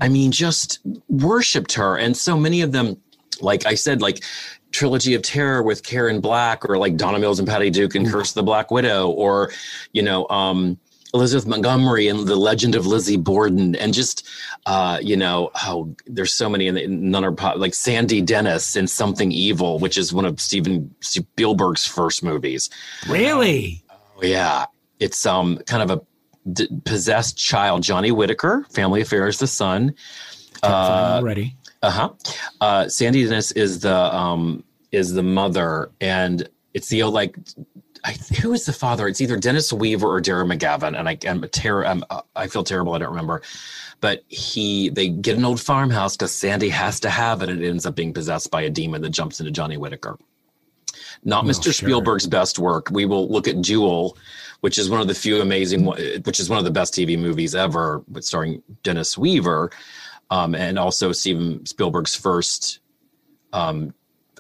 I mean, just worshipped her. And so many of them, like I said, like Trilogy of Terror with Karen Black, or like Donna Mills and Patty Duke and Curse of the Black Widow, or, you know, um, Elizabeth Montgomery and The Legend of Lizzie Borden, and just, uh, you know, oh, there's so many, and none are pop, like Sandy Dennis in Something Evil, which is one of Steven Spielberg's first movies. Really? Oh, yeah, it's um kind of a d- possessed child, Johnny Whitaker, Family Affairs, the son. Uh, already. Uh-huh. Uh Sandy Dennis is the um is the mother and it's the old like I, who is the father? It's either Dennis Weaver or Darren McGavin, and I am ter- I'm, I feel terrible. I don't remember, but he they get an old farmhouse because Sandy has to have it, and it ends up being possessed by a demon that jumps into Johnny Whitaker. Not Mr. Sure. Spielberg's best work. We will look at Duel, which is one of the few amazing, which is one of the best TV movies ever, but starring Dennis Weaver, um, and also Steven Spielberg's first um,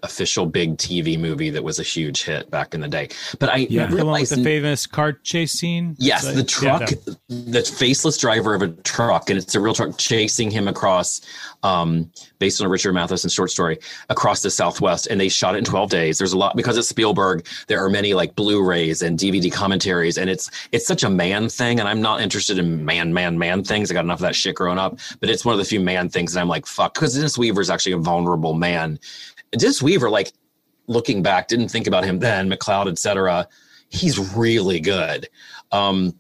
official big TV movie that was a huge hit back in the day. But I yeah, the one with the famous car chase scene. Yes, the truck, yeah, the faceless driver of a truck, and it's a real truck chasing him across, um, based on a Richard Matheson short story, across the Southwest. And they shot it in 12 days. There's a lot because it's Spielberg. There are many like Blu-rays and DVD commentaries, and it's it's such a man thing. And I'm not interested in man, man, man things. I got enough of that shit growing up. But it's one of the few man things and I'm like, fuck, because Dennis Weaver is actually a vulnerable man Dennis Weaver, like looking back, didn't think about him then, McCloud, etc. He's really good. Um,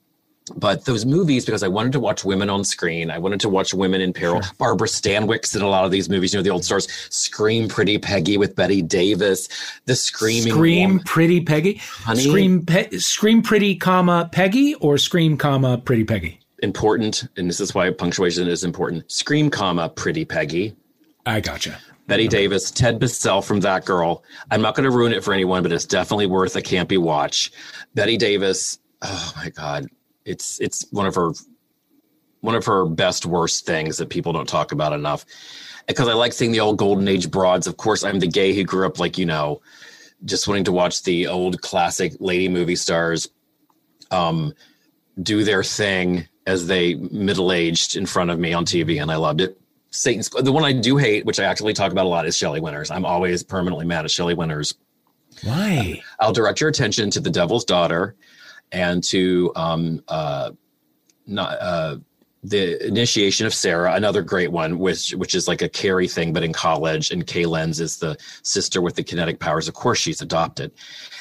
but those movies, because I wanted to watch women on screen, I wanted to watch women in peril. Sure. Barbara Stanwyck's in a lot of these movies. You know, the old stars, Scream, Pretty Peggy with Bette Davis, the Screaming Scream, woman. Pretty Peggy, Honey, Scream, Pe- Scream, Pretty, comma Peggy, or Scream, comma Pretty Peggy. Important, and this is why punctuation is important. Scream, comma Pretty Peggy. I gotcha. Bette Davis, Ted Bessell from That Girl. I'm not going to ruin it for anyone, but it's definitely worth a campy watch. Bette Davis, oh my god, it's it's one of her one of her best worst things that people don't talk about enough. Because I like seeing the old golden age broads. Of course, I'm the gay who grew up like you know, just wanting to watch the old classic lady movie stars um, do their thing as they middle aged in front of me on TV, and I loved it. Satan's the one I do hate, which I actually talk about a lot, is Shelley Winters. I'm always permanently mad at Shelley Winters. Why? I'll direct your attention to The Devil's Daughter and to um, uh, not, uh, the initiation of Sarah, another great one, which which is like a Carrie thing, but in college. And Kay Lenz is the sister with the kinetic powers. Of course, she's adopted.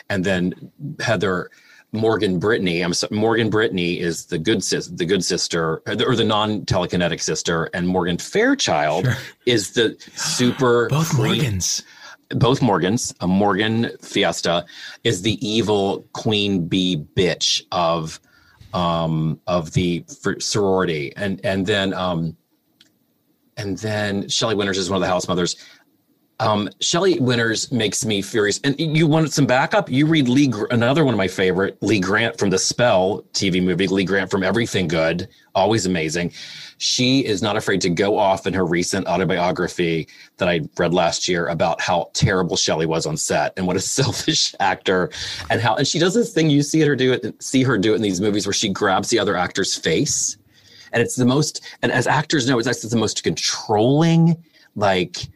And then Heather Morgan Brittany. I'm sorry, Morgan Brittany is the good sis, the good sister, or the non telekinetic sister, and Morgan Fairchild sure. is the super both Morgans. Both Morgans. A Morgan Fiesta is the evil queen bee bitch of um of the sorority, and and then um and then Shelley Winters is one of the house mothers. Um, Shelley Winters makes me furious. And you wanted some backup? You read Lee, another one of my favorite, Lee Grant from the Spell TV movie. Lee Grant from Everything Good, always amazing. She is not afraid to go off in her recent autobiography that I read last year about how terrible Shelley was on set and what a selfish actor, and how and she does this thing you see her do it, see her do it in these movies where she grabs the other actor's face, and it's the most. And as actors know, it's actually the most controlling, like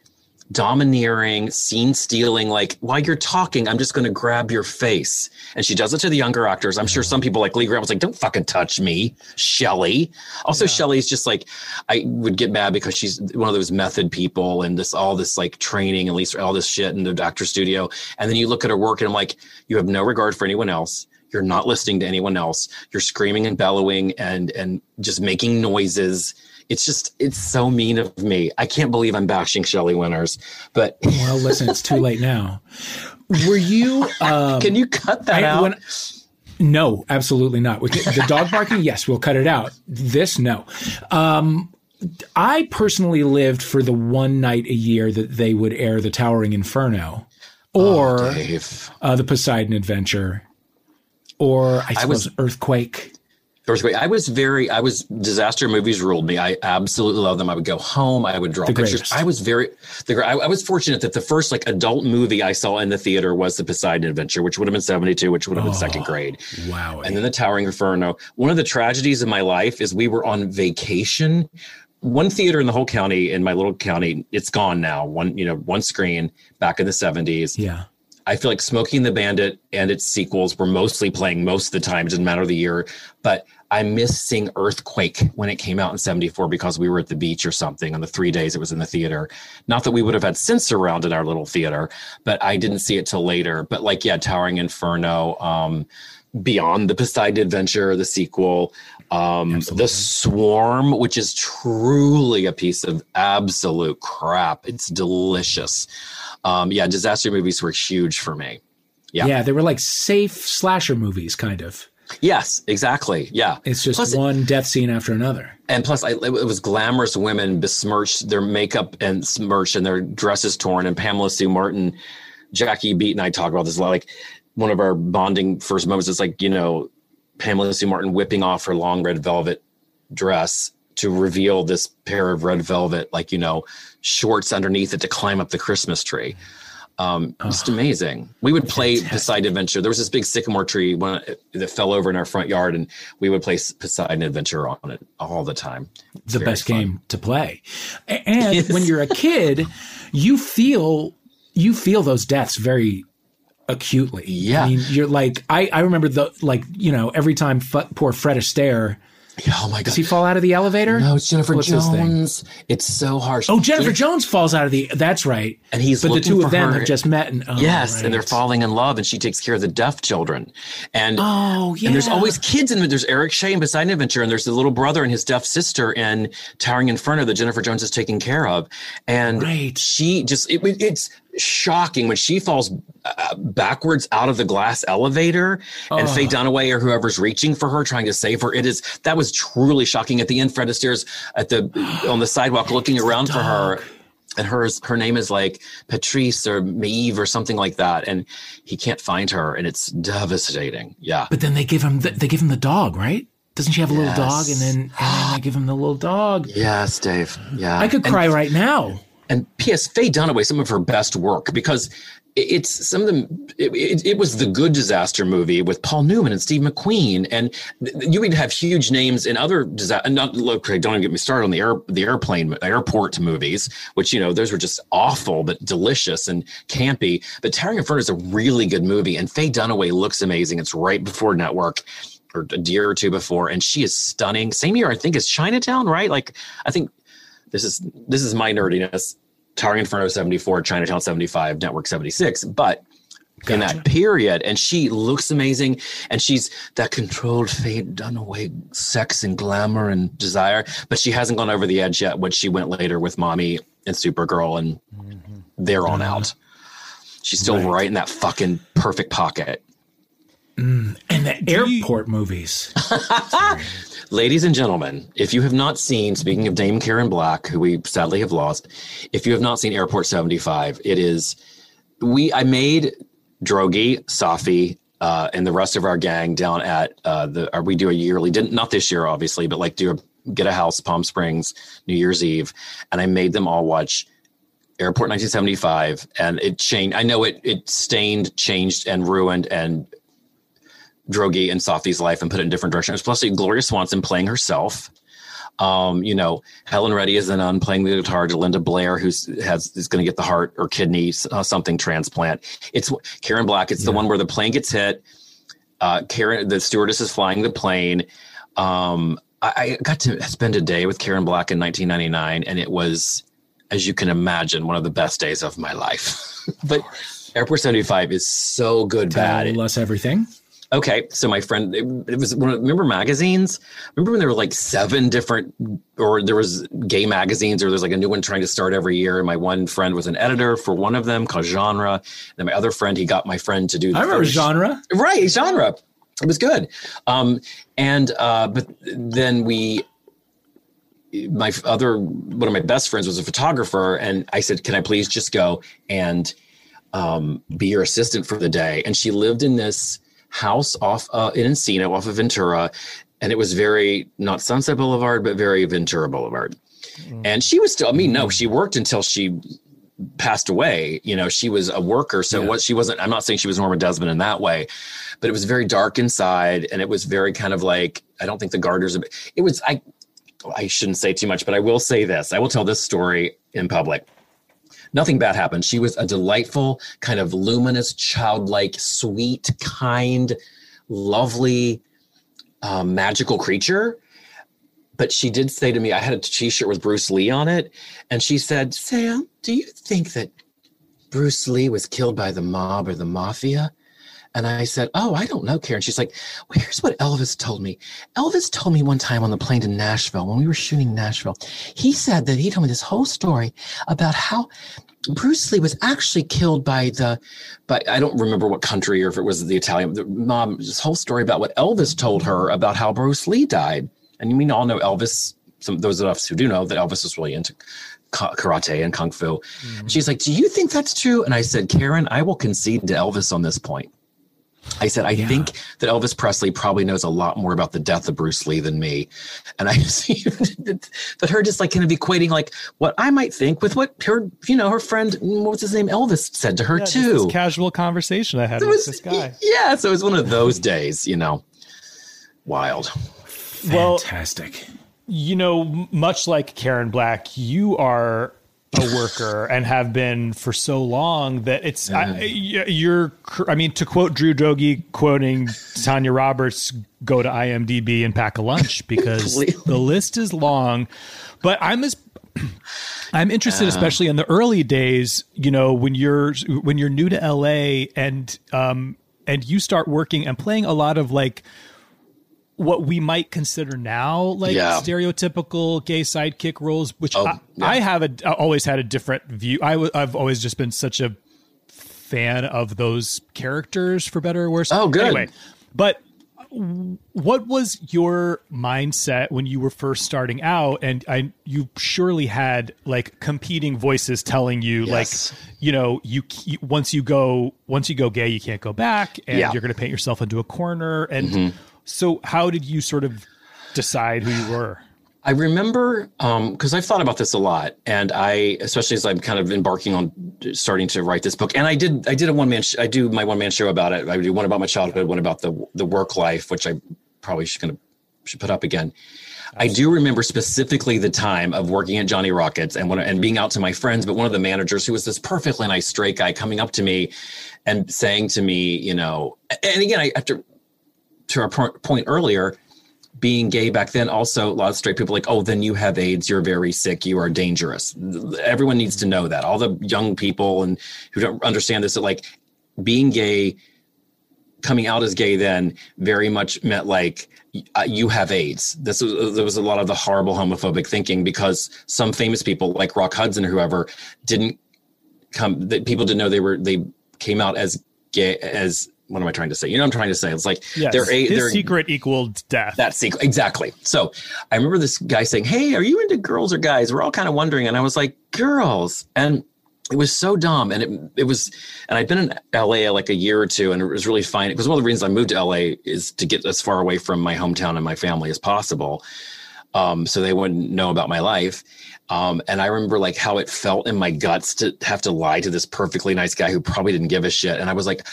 domineering, scene stealing, like while you're talking, I'm just going to grab your face. And she does it to the younger actors. I'm sure some people like Lee Grant was like, don't fucking touch me, Shelley. Also, yeah. Shelley's just like, I would get mad because she's one of those method people and this, all this like training, at least all this shit in the doctor studio. And then you look at her work and I'm like, you have no regard for anyone else. You're not listening to anyone else. You're screaming and bellowing and, and just making noises it's just it's so mean of me. I can't believe I'm bashing Shelley Winters, but well, listen, it's too late now. Were you? Um, Can you cut that I, out? When, no, absolutely not. The dog barking, yes, we'll cut it out. This, no. Um, I personally lived for the one night a year that they would air the Towering Inferno, or oh, uh, the Poseidon Adventure, or I suppose I was, Earthquake. Earthquake. I was very, I was disaster movies ruled me. I absolutely love them. I would go home. I would draw the pictures. Greatest. I was very, the, I, I, was fortunate that the first like adult movie I saw in the theater was the Poseidon Adventure, which would have been 72, which would have been oh, second grade. Wow. And then the Towering Inferno. One of the tragedies of my life is we were on vacation. One theater in the whole county, in my little county, it's gone now. One, you know, one screen back in the 70s. Yeah. I feel like Smokey and the Bandit and its sequels were mostly playing most of the time. It didn't matter the year, but I miss seeing Earthquake when it came out in 74 because we were at the beach or something on the three days it was in the theater. Not that we would have had Sensurround in our little theater, but I didn't see it till later. But like, yeah, Towering Inferno, um, Beyond the Poseidon Adventure, the sequel, um, The Swarm, which is truly a piece of absolute crap. It's delicious. Um, yeah, disaster movies were huge for me. Yeah. yeah, they were like safe slasher movies, kind of. Yes, exactly. Yeah. It's just Plus- one death scene after another. and plus I, it was glamorous women besmirched their makeup and smirched and their dresses torn and pamela sue martin jackie beat and i talk about this a lot like one of our bonding first moments is like you know pamela sue martin whipping off her long red velvet dress to reveal this pair of red velvet like you know shorts underneath it to climb up the christmas tree um, just amazing. We would play Poseidon Adventure. There was this big sycamore tree one, that fell over in our front yard, and we would play Poseidon Adventure on it all the time. It's the best fun. game to play. And Yes. when you're a kid, you feel you feel those deaths very acutely. Yeah. I mean, you're like I I remember the like you know every time f- poor Fred Astaire Oh my god! does he fall out of the elevator? no, it's Jennifer What's? Jones. It's so harsh. Oh, Jennifer Jones falls out of the. That's right. And he's but the two of them her. have just met and oh, Yes, and they're falling in love, and she takes care of the deaf children. And Oh yeah. and there's always kids in. There's Eric Shea in Poseidon Adventure, and there's the little brother and his deaf sister in Towering Inferno that Jennifer Jones is taking care of. And Right. she just it, it's shocking when she falls uh, backwards out of the glass elevator, and Faye Dunaway or whoever's reaching for her, trying to save her. It is that was truly shocking. At the end, Fred Astaire's at the on the sidewalk looking around for her and hers her name is like Patrice or Maeve or something like that, and he can't find her, and it's devastating. Yeah, But then they give him the, they give him the dog, right? Doesn't she have a little dog? And then and then they give him the little dog. yes, Dave. Yeah, I could And- cry right now. And P.S. Faye Dunaway, some of her best work because it's some of them. It, it, it was the Good Disaster movie with Paul Newman and Steve McQueen, and you would have huge names in other disaster. Not look, don't even get me started on the air, the airplane, airport movies, which you know those were just awful but delicious and campy. But Towering Inferno is a really good movie, and Faye Dunaway looks amazing. It's right before Network. Or a year or two before, and she is stunning. Same year, I think, as Chinatown, right? Like, I think this is this is my nerdiness. Towering Inferno 74, Chinatown 75, Network 76. But in that period, and she looks amazing, and she's that controlled Faye Dunaway sex and glamour and desire, but she hasn't gone over the edge yet. When she went later with Mommy and Supergirl, and mm-hmm. they're on mm-hmm. out. She's still right. in that fucking perfect pocket. Mm. And the you- airport movies. Ladies and gentlemen, if you have not seen, speaking of Dame Karen Black, who we sadly have lost, if you have not seen Airport 75, it is we I made Droege, Safi, uh, and the rest of our gang down at uh, the uh, we do a yearly didn't not this year obviously, but like do a get a house Palm Springs New Year's Eve, and I made them all watch Airport 1975, and it changed. I know it it stained, changed, and ruined and Droege and Safi's life and put it in different directions. Plus, Gloria Swanson playing herself. Um, you know, Helen Reddy is the nun playing the guitar to Linda Blair, who's has is going to get the heart or kidney uh, something transplant. It's Karen Black. It's the one where the plane gets hit. Uh, Karen, the stewardess is flying the plane. Um, I, I got to spend a day with Karen Black in 1999, and it was, as you can imagine, one of the best days of my life. but Airport 75 is so good bad. Tell us everything. Okay, so my friend, it, it was one of- remember magazines. Remember when there were like seven different, or there was gay magazines, or there's like a new one trying to start every year. And my one friend was an editor for one of them called Genre. And my other friend, he got my friend to do. The I remember genre. right genre it was good um and uh but then we my other one of my best friends was a photographer and i said can i please just go and um be your assistant for the day and she lived in this house off uh, in encino off of ventura. And it was very not sunset boulevard but very ventura boulevard. And she was still i mean no she worked until she passed away. You know she was a worker. So what she wasn't i'm not saying she was norma desmond in that way but it was very dark inside and it was very kind of like i don't think the gardeners it was i i shouldn't say too much but i will say this. I will tell this story in public nothing bad happened. She was a delightful kind of luminous childlike sweet kind lovely um, magical creature. But she did say to me i had a t-shirt with bruce lee on it and she said sam do you think that bruce lee was killed by the mob or the mafia and I said, Oh, I don't know, Karen. She's like, Well, here's what Elvis told me. Elvis told me one time on the plane to Nashville when we were shooting Nashville. He said that he told me this whole story about how Bruce Lee was actually killed by the, but I don't remember what country or if it was the Italian. The mom, this whole story about what Elvis told her about how Bruce Lee died. And we all know Elvis. Some those of us who do know that Elvis was really into karate and kung fu. Mm-hmm. She's like, "Do you think that's true?" And I said, "Karen, I will concede to Elvis on this point." I said, I yeah. think that Elvis Presley probably knows a lot more about the death of Bruce Lee than me. And I see, but her just like kind of equating like what I might think with what her, you know, her friend, what's his name, Elvis said to her yeah, too. casual conversation I had with this guy. Yeah. So it was one of those days, you know, wild. Fantastic. Well, you know, much like Karen Black, you are a worker and have been for so long that it's I, you're I mean to quote Drew Droege quoting Tanya Roberts go to IMDb and pack a lunch because the list is long. But I'm as I'm interested especially in the early days you know when you're when you're new to LA and um and you start working and playing a lot of like what we might consider now like yeah. stereotypical gay sidekick roles, which oh, I, yeah. I, have a, always had a different view. i w- I've always just been such a fan of those characters, for better or worse. Oh, good. Anyway, but what was your mindset when you were first starting out and I, you surely had like competing voices telling you yes. like you know you, you, once you go once you go gay you can't go back and yeah. you're going to paint yourself into a corner and mm-hmm. So, how did you sort of decide who you were? I remember because um, I've thought about this a lot, and I, especially as I'm kind of embarking on starting to write this book, and I did, I did a one man, sh- I do my one man show about it. I do one about my childhood, one about the the work life, which I probably should kind of should put up again. Absolutely. I do remember specifically the time of working at Johnny Rockets and when, and being out to my friends, but one of the managers who was this perfectly nice straight guy coming up to me and saying to me, you know, and again, I have to our point earlier, being gay back then, also a lot of straight people like, oh, then you have AIDS, you're very sick, you are dangerous. Everyone needs to know that. All the young people and who don't understand this, that like being gay, coming out as gay then very much meant like uh, you have AIDS. This was there was a lot of the horrible homophobic thinking because some famous people like Rock Hudson or whoever didn't come. That people didn't know they were they came out as gay as what am I trying to say? You know, I'm trying to say it's like yes, they're a his secret equaled death. That secret, exactly. So I remember this guy saying, "Hey, are you into girls or guys?" We're all kind of wondering, and I was like, "Girls," and it was so dumb, and it it was, and I'd been in LA like a year or two, and it was really fine. Because one of the reasons I moved to LA is to get as far away from my hometown and my family as possible, um, so they wouldn't know about my life. Um, and I remember like how it felt in my guts to have to lie to this perfectly nice guy who probably didn't give a shit. And I was like,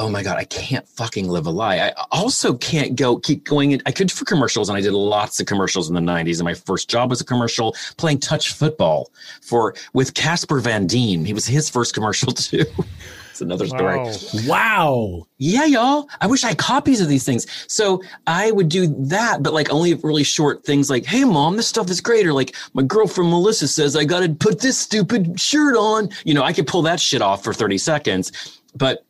oh my god i can't fucking live a lie. I also can't go keep going in i could for commercials and i did lots of commercials in the 90s and my first job was a commercial playing touch football for with casper van dien. He was his first commercial too. It's another story. Wow. wow. Yeah y'all. I wish i had copies of these things. So i would do that but like only really short things like hey mom this stuff is great or like my girlfriend melissa says i gotta put this stupid shirt on. You know i could pull that shit off for 30 seconds but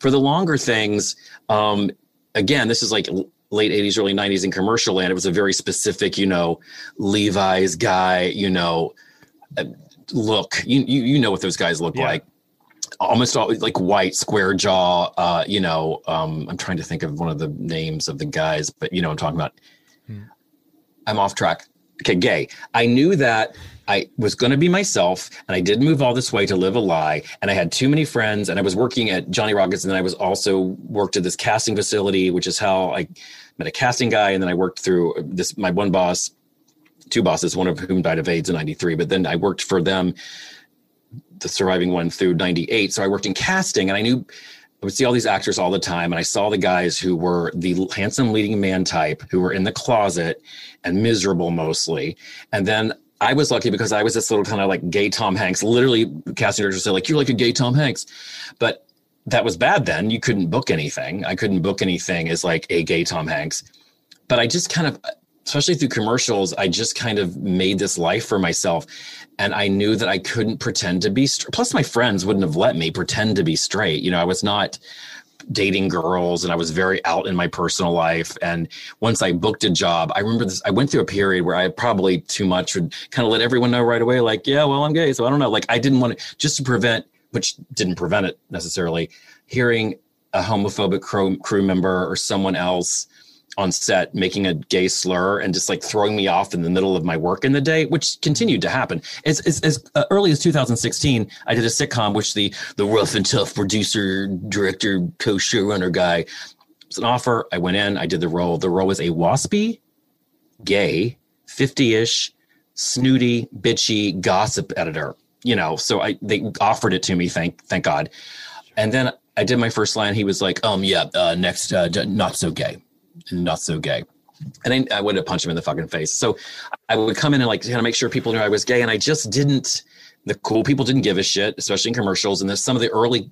for the longer things, um, again, this is like late 80s, early 90s in commercial land. It was a very specific, you know, Levi's guy, you know, uh, look. You, you, you know what those guys look yeah. like. Almost always like white, square jaw. Uh, you know, um, I'm trying to think of one of the names of the guys, but you know, I'm talking about. Hmm. I'm off track. Okay, gay. I knew that I was going to be myself and I did move all this way to live a lie. And I had too many friends and I was working at Johnny Rockets and then I was also worked at this casting facility, which is how I met a casting guy. And then I worked through this, my one boss, two bosses, one of whom died of AIDS in 93. But then I worked for them, the surviving one through 98. So I worked in casting and I knew I would see all these actors all the time. And I saw the guys who were the handsome leading man type who were in the closet and miserable mostly. And then I was lucky because I was this little kind of like gay Tom Hanks. Literally, casting directors say like, "You're like a gay Tom Hanks," but that was bad. Then you couldn't book anything. I couldn't book anything as like a gay Tom Hanks. But I just kind of, especially through commercials, I just kind of made this life for myself, and I knew that I couldn't pretend to be. Plus, my friends wouldn't have let me pretend to be straight. You know, I was not dating girls and I was very out in my personal life. And once I booked a job, I remember this, I went through a period where I probably too much would kind of let everyone know right away, like, yeah, well, I'm gay. So I don't know. Like I didn't want to, just to prevent, which didn't prevent it necessarily, hearing a homophobic crew, crew member or someone else on set making a gay slur and just like throwing me off in the middle of my work in the day, which continued to happen. As, as, as uh, early as 2016, I did a sitcom, which the the rough and tough producer, director, co-showrunner guy was an offer. I went in, I did the role. The role was a waspy, gay, 50-ish, snooty, bitchy gossip editor. You know, so I they offered it to me, thank thank God. And then I did my first line. He was like, um, yeah, uh, next, uh, not so gay not so gay. And I, I would have punched him in the fucking face. So I would come in and like kind of make sure people knew I was gay. And I just didn't, the cool people didn't give a shit, especially in commercials. And there's some of the early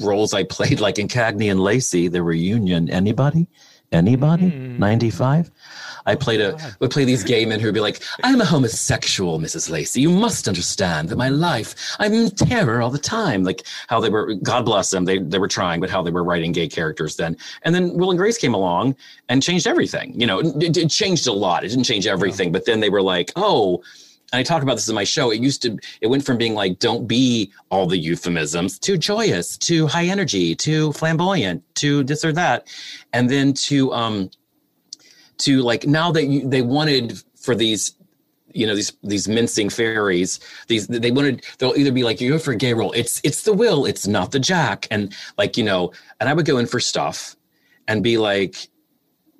roles I played, like in Cagney and Lacey, the reunion. Anybody? Anybody? Mm. 95? I played a would play these gay men who would be like, "I'm a homosexual, Mrs. Lacey. You must understand that my life, I'm in terror all the time." Like how they were, God bless them, they they were trying, but how they were writing gay characters then. And then Will and Grace came along and changed everything. You know, it, it changed a lot. It didn't change everything, yeah. but then they were like, "Oh." and I talk about this in my show. It used to, it went from being like, don't be all the euphemisms to joyous, to high energy, to flamboyant, to this or that. And then to, um, to like now that you, they wanted for these you know these these mincing fairies these they wanted they'll either be like you go for a gay role it's it's the will. It's not the jack. And like you know and i would go in for stuff and be like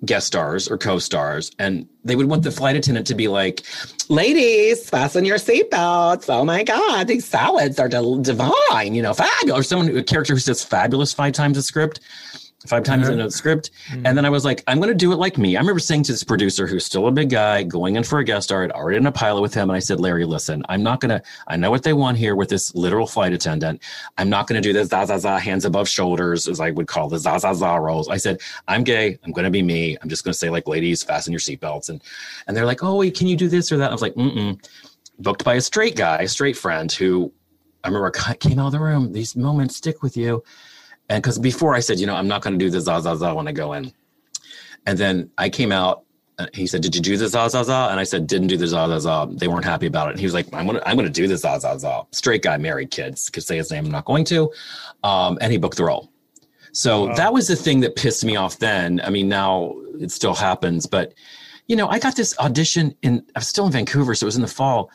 guest stars or co-stars and they would want the flight attendant to be like ladies fasten your seatbelts. Oh my god these salads are divine you know fabulous. Or someone a character who says fabulous five times a script five times in a script. Mm-hmm. And then I was like, I'm going to do it like me. I remember saying to this producer who's still a big guy going in for a guest star, I'd already done a pilot with him. And I said, Larry, listen, I'm not going to, I know what they want here with this literal flight attendant. I'm not going to do this za za za hands above shoulders, as I would call the za za za roles. I said, I'm gay. I'm going to be me. I'm just going to say like, ladies, fasten your seatbelts. And, and they're like, oh, wait, can you do this or that? I was like, mm-mm. Booked by a straight guy, a straight friend who I remember came out of the room. These moments stick with you. And because before I said, you know, I'm not going to do the za za za when I go in. And then I came out. He said, "Did you do the za za za?" And I said, "Didn't do the za za za." They weren't happy about it. And he was like, "I'm gonna, I'm gonna do the za za za." Straight guy, married kids, could say his name. I'm not going to. Um, and he booked the role. So wow. that was the thing that pissed me off then. I mean, now it still happens, but you know, I got this audition in. I was still in Vancouver, so it was in the fall,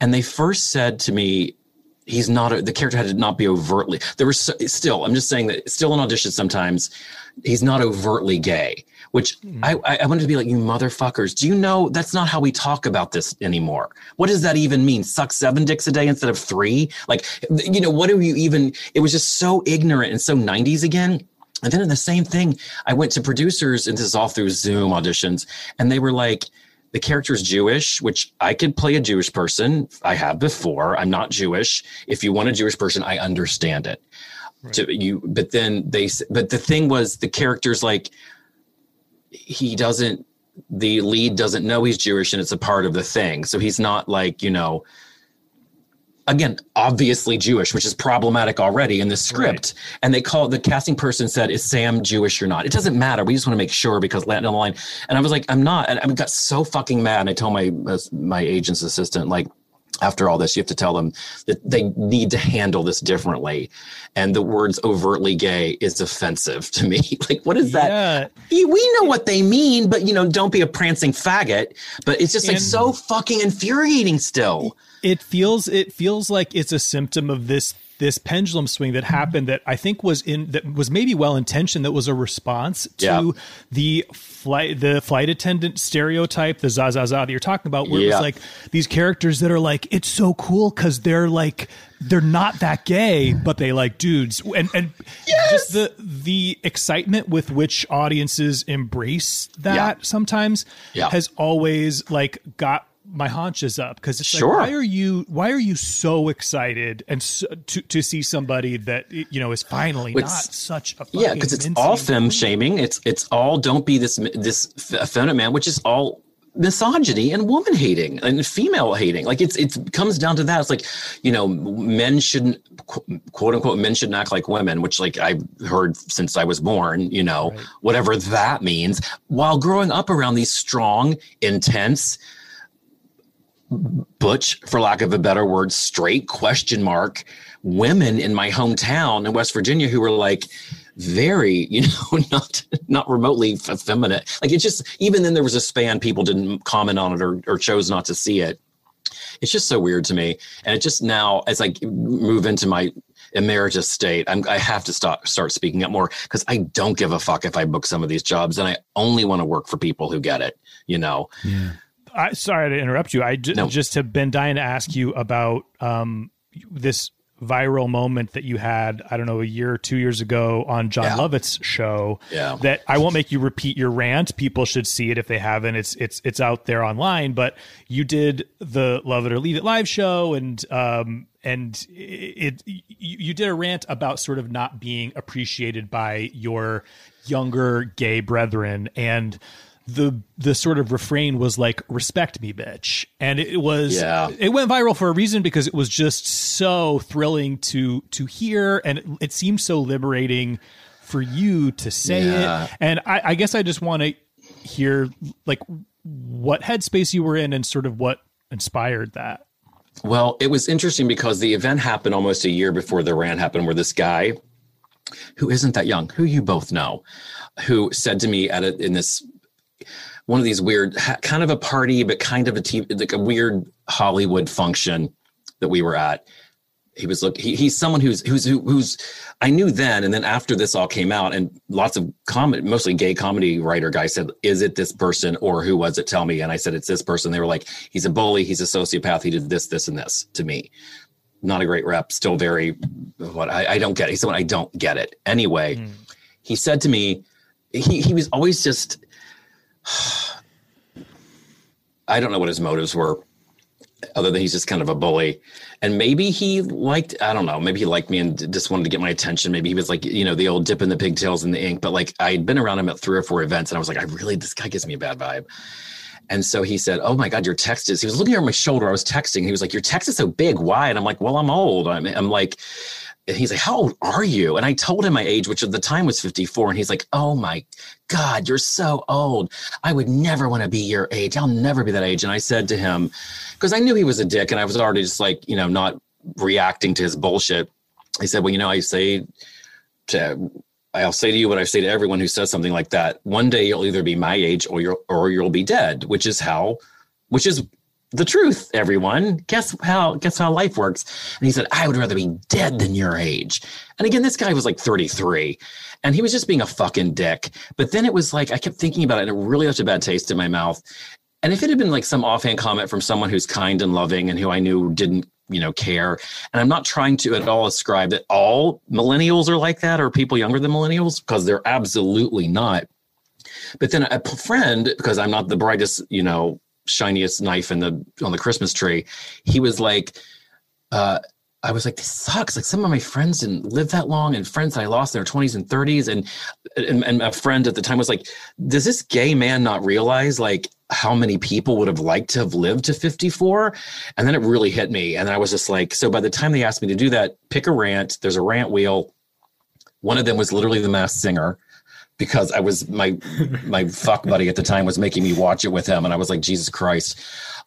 and they first said to me, he's not a, the character had to not be overtly there was still i'm just saying that still in auditions sometimes he's not overtly gay which mm. I, I wanted to be like you motherfuckers do you know that's not how we talk about this anymore? What does that even mean? Suck seven dicks a day instead of three? Like you know what do you even it was just so ignorant and so 90s again. And then in the same thing i went to producers and this is all through zoom auditions and they were like the character is Jewish, which I could play a Jewish person. I have before. I'm not Jewish. If you want a Jewish person, I understand it. Right. To you, but then they. But the thing was, the character's like he doesn't. The lead doesn't know he's Jewish, and it's a part of the thing. So he's not like you know again obviously jewish which is problematic already in the script right. and they call the casting person said is sam jewish or not it doesn't matter we just want to make sure because latin on the line and i was like i'm not and i got so fucking mad and i told my uh, my agent's assistant like after all this, you have to tell them that they need to handle this differently. And the words overtly gay is offensive to me. like, what is that? Yeah. We know what they mean, but you know, don't be a prancing faggot. But it's just like and so fucking infuriating still. It feels it feels like it's a symptom of this this pendulum swing that mm-hmm. happened that I think was in that was maybe well intentioned that was a response to yeah. the flight the flight attendant stereotype the za za za that you're talking about where yeah. it was like these characters that are like it's so cool because they're like they're not that gay but they like dudes and and yes! just the the excitement with which audiences embrace that yeah. sometimes has always like got my haunches up because it's sure. like why are you why are you so excited and so, to to see somebody that you know is finally it's, not such a yeah because it's all femme shaming it's it's all don't be this this effeminate man which is all misogyny and woman hating and female hating. Like it's it comes down to that. It's like, you know, men shouldn't quote unquote men shouldn't act like women, which like I've heard since I was born, you know, right. whatever that means. While growing up around these strong, intense, butch, for lack of a better word, straight question mark women in my hometown in West Virginia who were like, very, you know, not not remotely effeminate. Like it just even then there was a span people didn't comment on it or, or chose not to see it. It's just so weird to me. And it just now as I move into my emeritus state, I'm, I have to stop start speaking up more because I don't give a fuck if I book some of these jobs, and I only want to work for people who get it. You know. Yeah. I, sorry to interrupt you. I j- no. just have been dying to ask you about um, this viral moment that you had, I don't know, a year or two years ago on Jon yeah. Lovett's show. Yeah. That I won't make you repeat your rant. People should see it if they haven't. It's it's it's out there online. But you did the Lovett or Leave It live show, and um and it, it you did a rant about sort of not being appreciated by your younger gay brethren and the the sort of refrain was like respect me bitch and it was yeah. it went viral for a reason because it was just so thrilling to to hear and it, it seemed so liberating for you to say yeah. it and I, I guess i just want to hear like what headspace you were in and sort of what inspired that well it was interesting because the event happened almost a year before the rant happened where this guy who isn't that young who you both know who said to me at a, in this one of these weird, kind of a party, but kind of a TV, like a weird Hollywood function that we were at. He was look. He, he's someone who's who's who's. I knew then, and then after this all came out, and lots of comedy, mostly gay comedy writer guys said, "Is it this person or who was it? Tell me." And I said, "It's this person." They were like, "He's a bully. He's a sociopath. He did this, this, and this to me." Not a great rep. Still very. What I, I don't get. It. He's someone I don't get it. Anyway, mm. he said to me, he he was always just I don't know what his motives were, other than he's just kind of a bully. And maybe he liked, I don't know, maybe he liked me and just wanted to get my attention. Maybe he was like, you know, the old dip in the pigtails in the ink. But like, I'd been around him at three or four events and I was like, I really, this guy gives me a bad vibe. And so he said, Oh my God, your text is, he was looking over my shoulder. I was texting. He was like, Your text is so big. Why? And I'm like, Well, I'm old. I'm, I'm like, and he's like, How old are you? And I told him my age, which at the time was 54. And he's like, Oh my God, you're so old. I would never want to be your age. I'll never be that age. And I said to him, because I knew he was a dick and I was already just like, you know, not reacting to his bullshit. I said, Well, you know, I say to, I'll say to you what I say to everyone who says something like that. One day you'll either be my age or you'll or you'll be dead, which is how which is the truth, everyone. Guess how guess how life works. And he said, I would rather be dead than your age. And again, this guy was like 33 and he was just being a fucking dick. But then it was like I kept thinking about it and it really left a bad taste in my mouth. And if it had been like some offhand comment from someone who's kind and loving and who I knew didn't, you know, care, and I'm not trying to at all ascribe that all millennials are like that or people younger than millennials, because they're absolutely not. But then a friend, because I'm not the brightest, you know, shiniest knife in the on the Christmas tree. He was like, uh, I was like, this sucks. Like some of my friends didn't live that long, and friends that I lost in their twenties and thirties, and, and and a friend at the time was like, does this gay man not realize like how many people would have liked to have lived to 54 and then it really hit me and i was just like so by the time they asked me to do that pick a rant there's a rant wheel one of them was literally the masked singer because I was my my fuck buddy at the time was making me watch it with him, and I was like, Jesus Christ.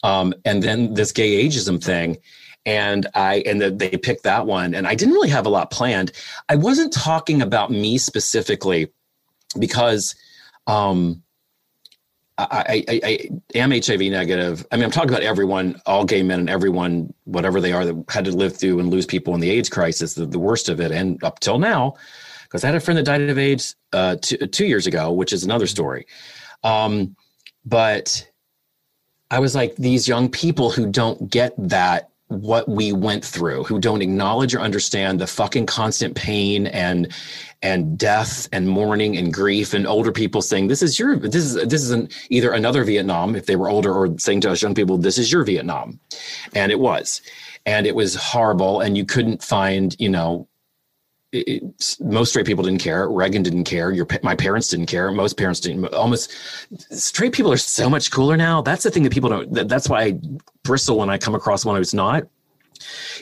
Um, and then this gay ageism thing, and I and the, they picked that one, and I didn't really have a lot planned. I wasn't talking about me specifically because um, I, I, I, am HIV negative. I mean, I'm talking about everyone, all gay men and everyone, whatever they are, that had to live through and lose people in the AIDS crisis, the, the worst of it, and up till now because I had a friend that died of AIDS uh, two, two years ago, which is another story. Um, but I was like, these young people who don't get that what we went through, who don't acknowledge or understand the fucking constant pain and and death and mourning and grief and older people saying this is your this is this is an, either another Vietnam if they were older or saying to us young people this is your Vietnam, and it was, and it was horrible and you couldn't find you know it, most straight people didn't care. Reagan didn't care. Your my parents didn't care. Most parents didn't. Almost straight people are so much cooler now. That's the thing that people don't. That, that's why I bristle when I come across one who's not.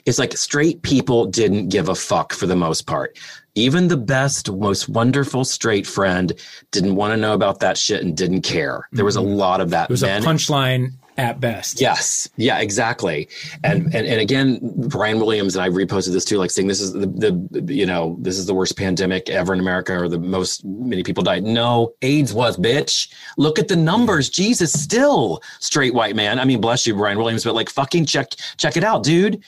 It's like straight people didn't give a fuck for the most part. Even the best, most wonderful straight friend didn't want to know about that shit and didn't care. There was a mm-hmm. lot of that. It was Men, a punchline at best. Yes. Yeah, exactly. And and and again, Brian Williams and I reposted this too, like saying this is the, the you know, this is the worst pandemic ever in America or the most many people died. No, AIDS was, bitch. Look at the numbers. Jesus, still straight white man. I mean, bless you, Brian Williams, but like fucking check check it out, dude.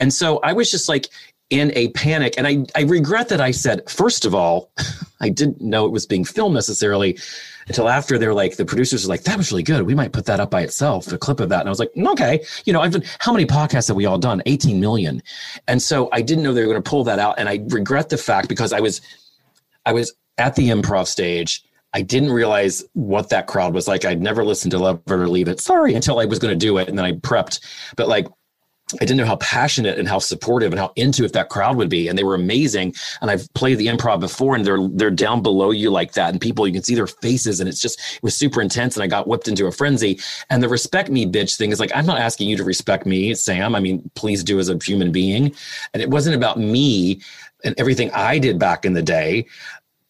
And so I was just like in a panic. And I, I regret that I said, first of all, I didn't know it was being filmed necessarily until after they're like, the producers are like, that was really good. We might put that up by itself, a clip of that. And I was like, okay, you know, I've done, how many podcasts have we all done? 18 million. And so I didn't know they were going to pull that out. And I regret the fact because I was, I was at the improv stage. I didn't realize what that crowd was like. I'd never listened to Lovett or Leave It. Sorry, until I was going to do it. And then I prepped. But like, I didn't know how passionate and how supportive and how into it that crowd would be. And they were amazing. And I've played the improv before and they're they're down below you like that. And people, you can see their faces and it's just it was super intense. And I got whipped into a frenzy. And the respect me bitch thing is like, I'm not asking you to respect me, Sam. I mean, please do as a human being. And it wasn't about me and everything I did back in the day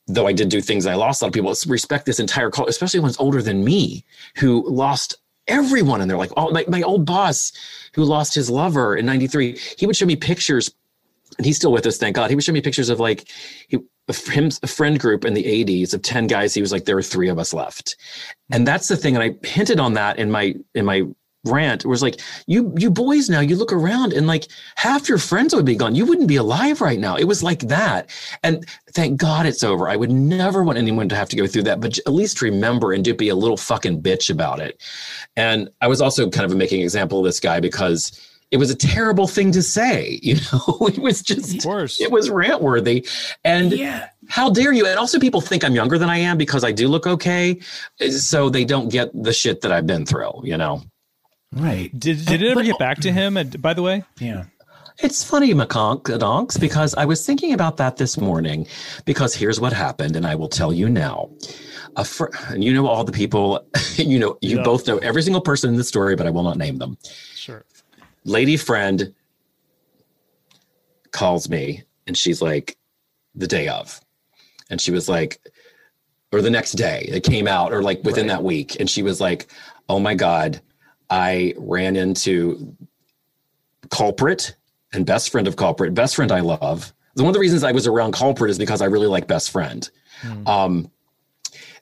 though I did do things I lost a lot of people. Respect this entire culture, especially ones older than me who lost everyone and they're like oh my, my old boss who lost his lover in 93 he would show me pictures and he's still with us thank god. He would show me pictures of like he, him a friend group in the 80s of 10 guys he was like there were three of us left. And that's the thing and i hinted on that in my in my rant. Was like you you boys now you look around and like half your friends would be gone. You wouldn't be alive right now. It was like that. And thank god it's over. I would never want anyone to have to go through that but at least remember and do be a little fucking bitch about it. And i was also kind of making an example of this guy because it was a terrible thing to say you know? It was just of course. it was rant worthy. And yeah. how dare you? And also people think i'm younger than i am because i do look okay. So they don't get the shit that i've been through you know Right. Did did it ever get back to him? by the way, yeah. It's funny, McConk, because I was thinking about that this morning. Because here's what happened, and I will tell you now. A fr- and you know all the people, you know, you yeah. both know every single person in the story, but I will not name them. Sure. Lady friend calls me, and she's like, the day of, and she was like, or the next day, it came out, or like within right. that week, and she was like, oh my god I ran into Culprit and Best Friend of Culprit. Best Friend I love. One of the reasons I was around Culprit is because I really like Best Friend. Mm. Um,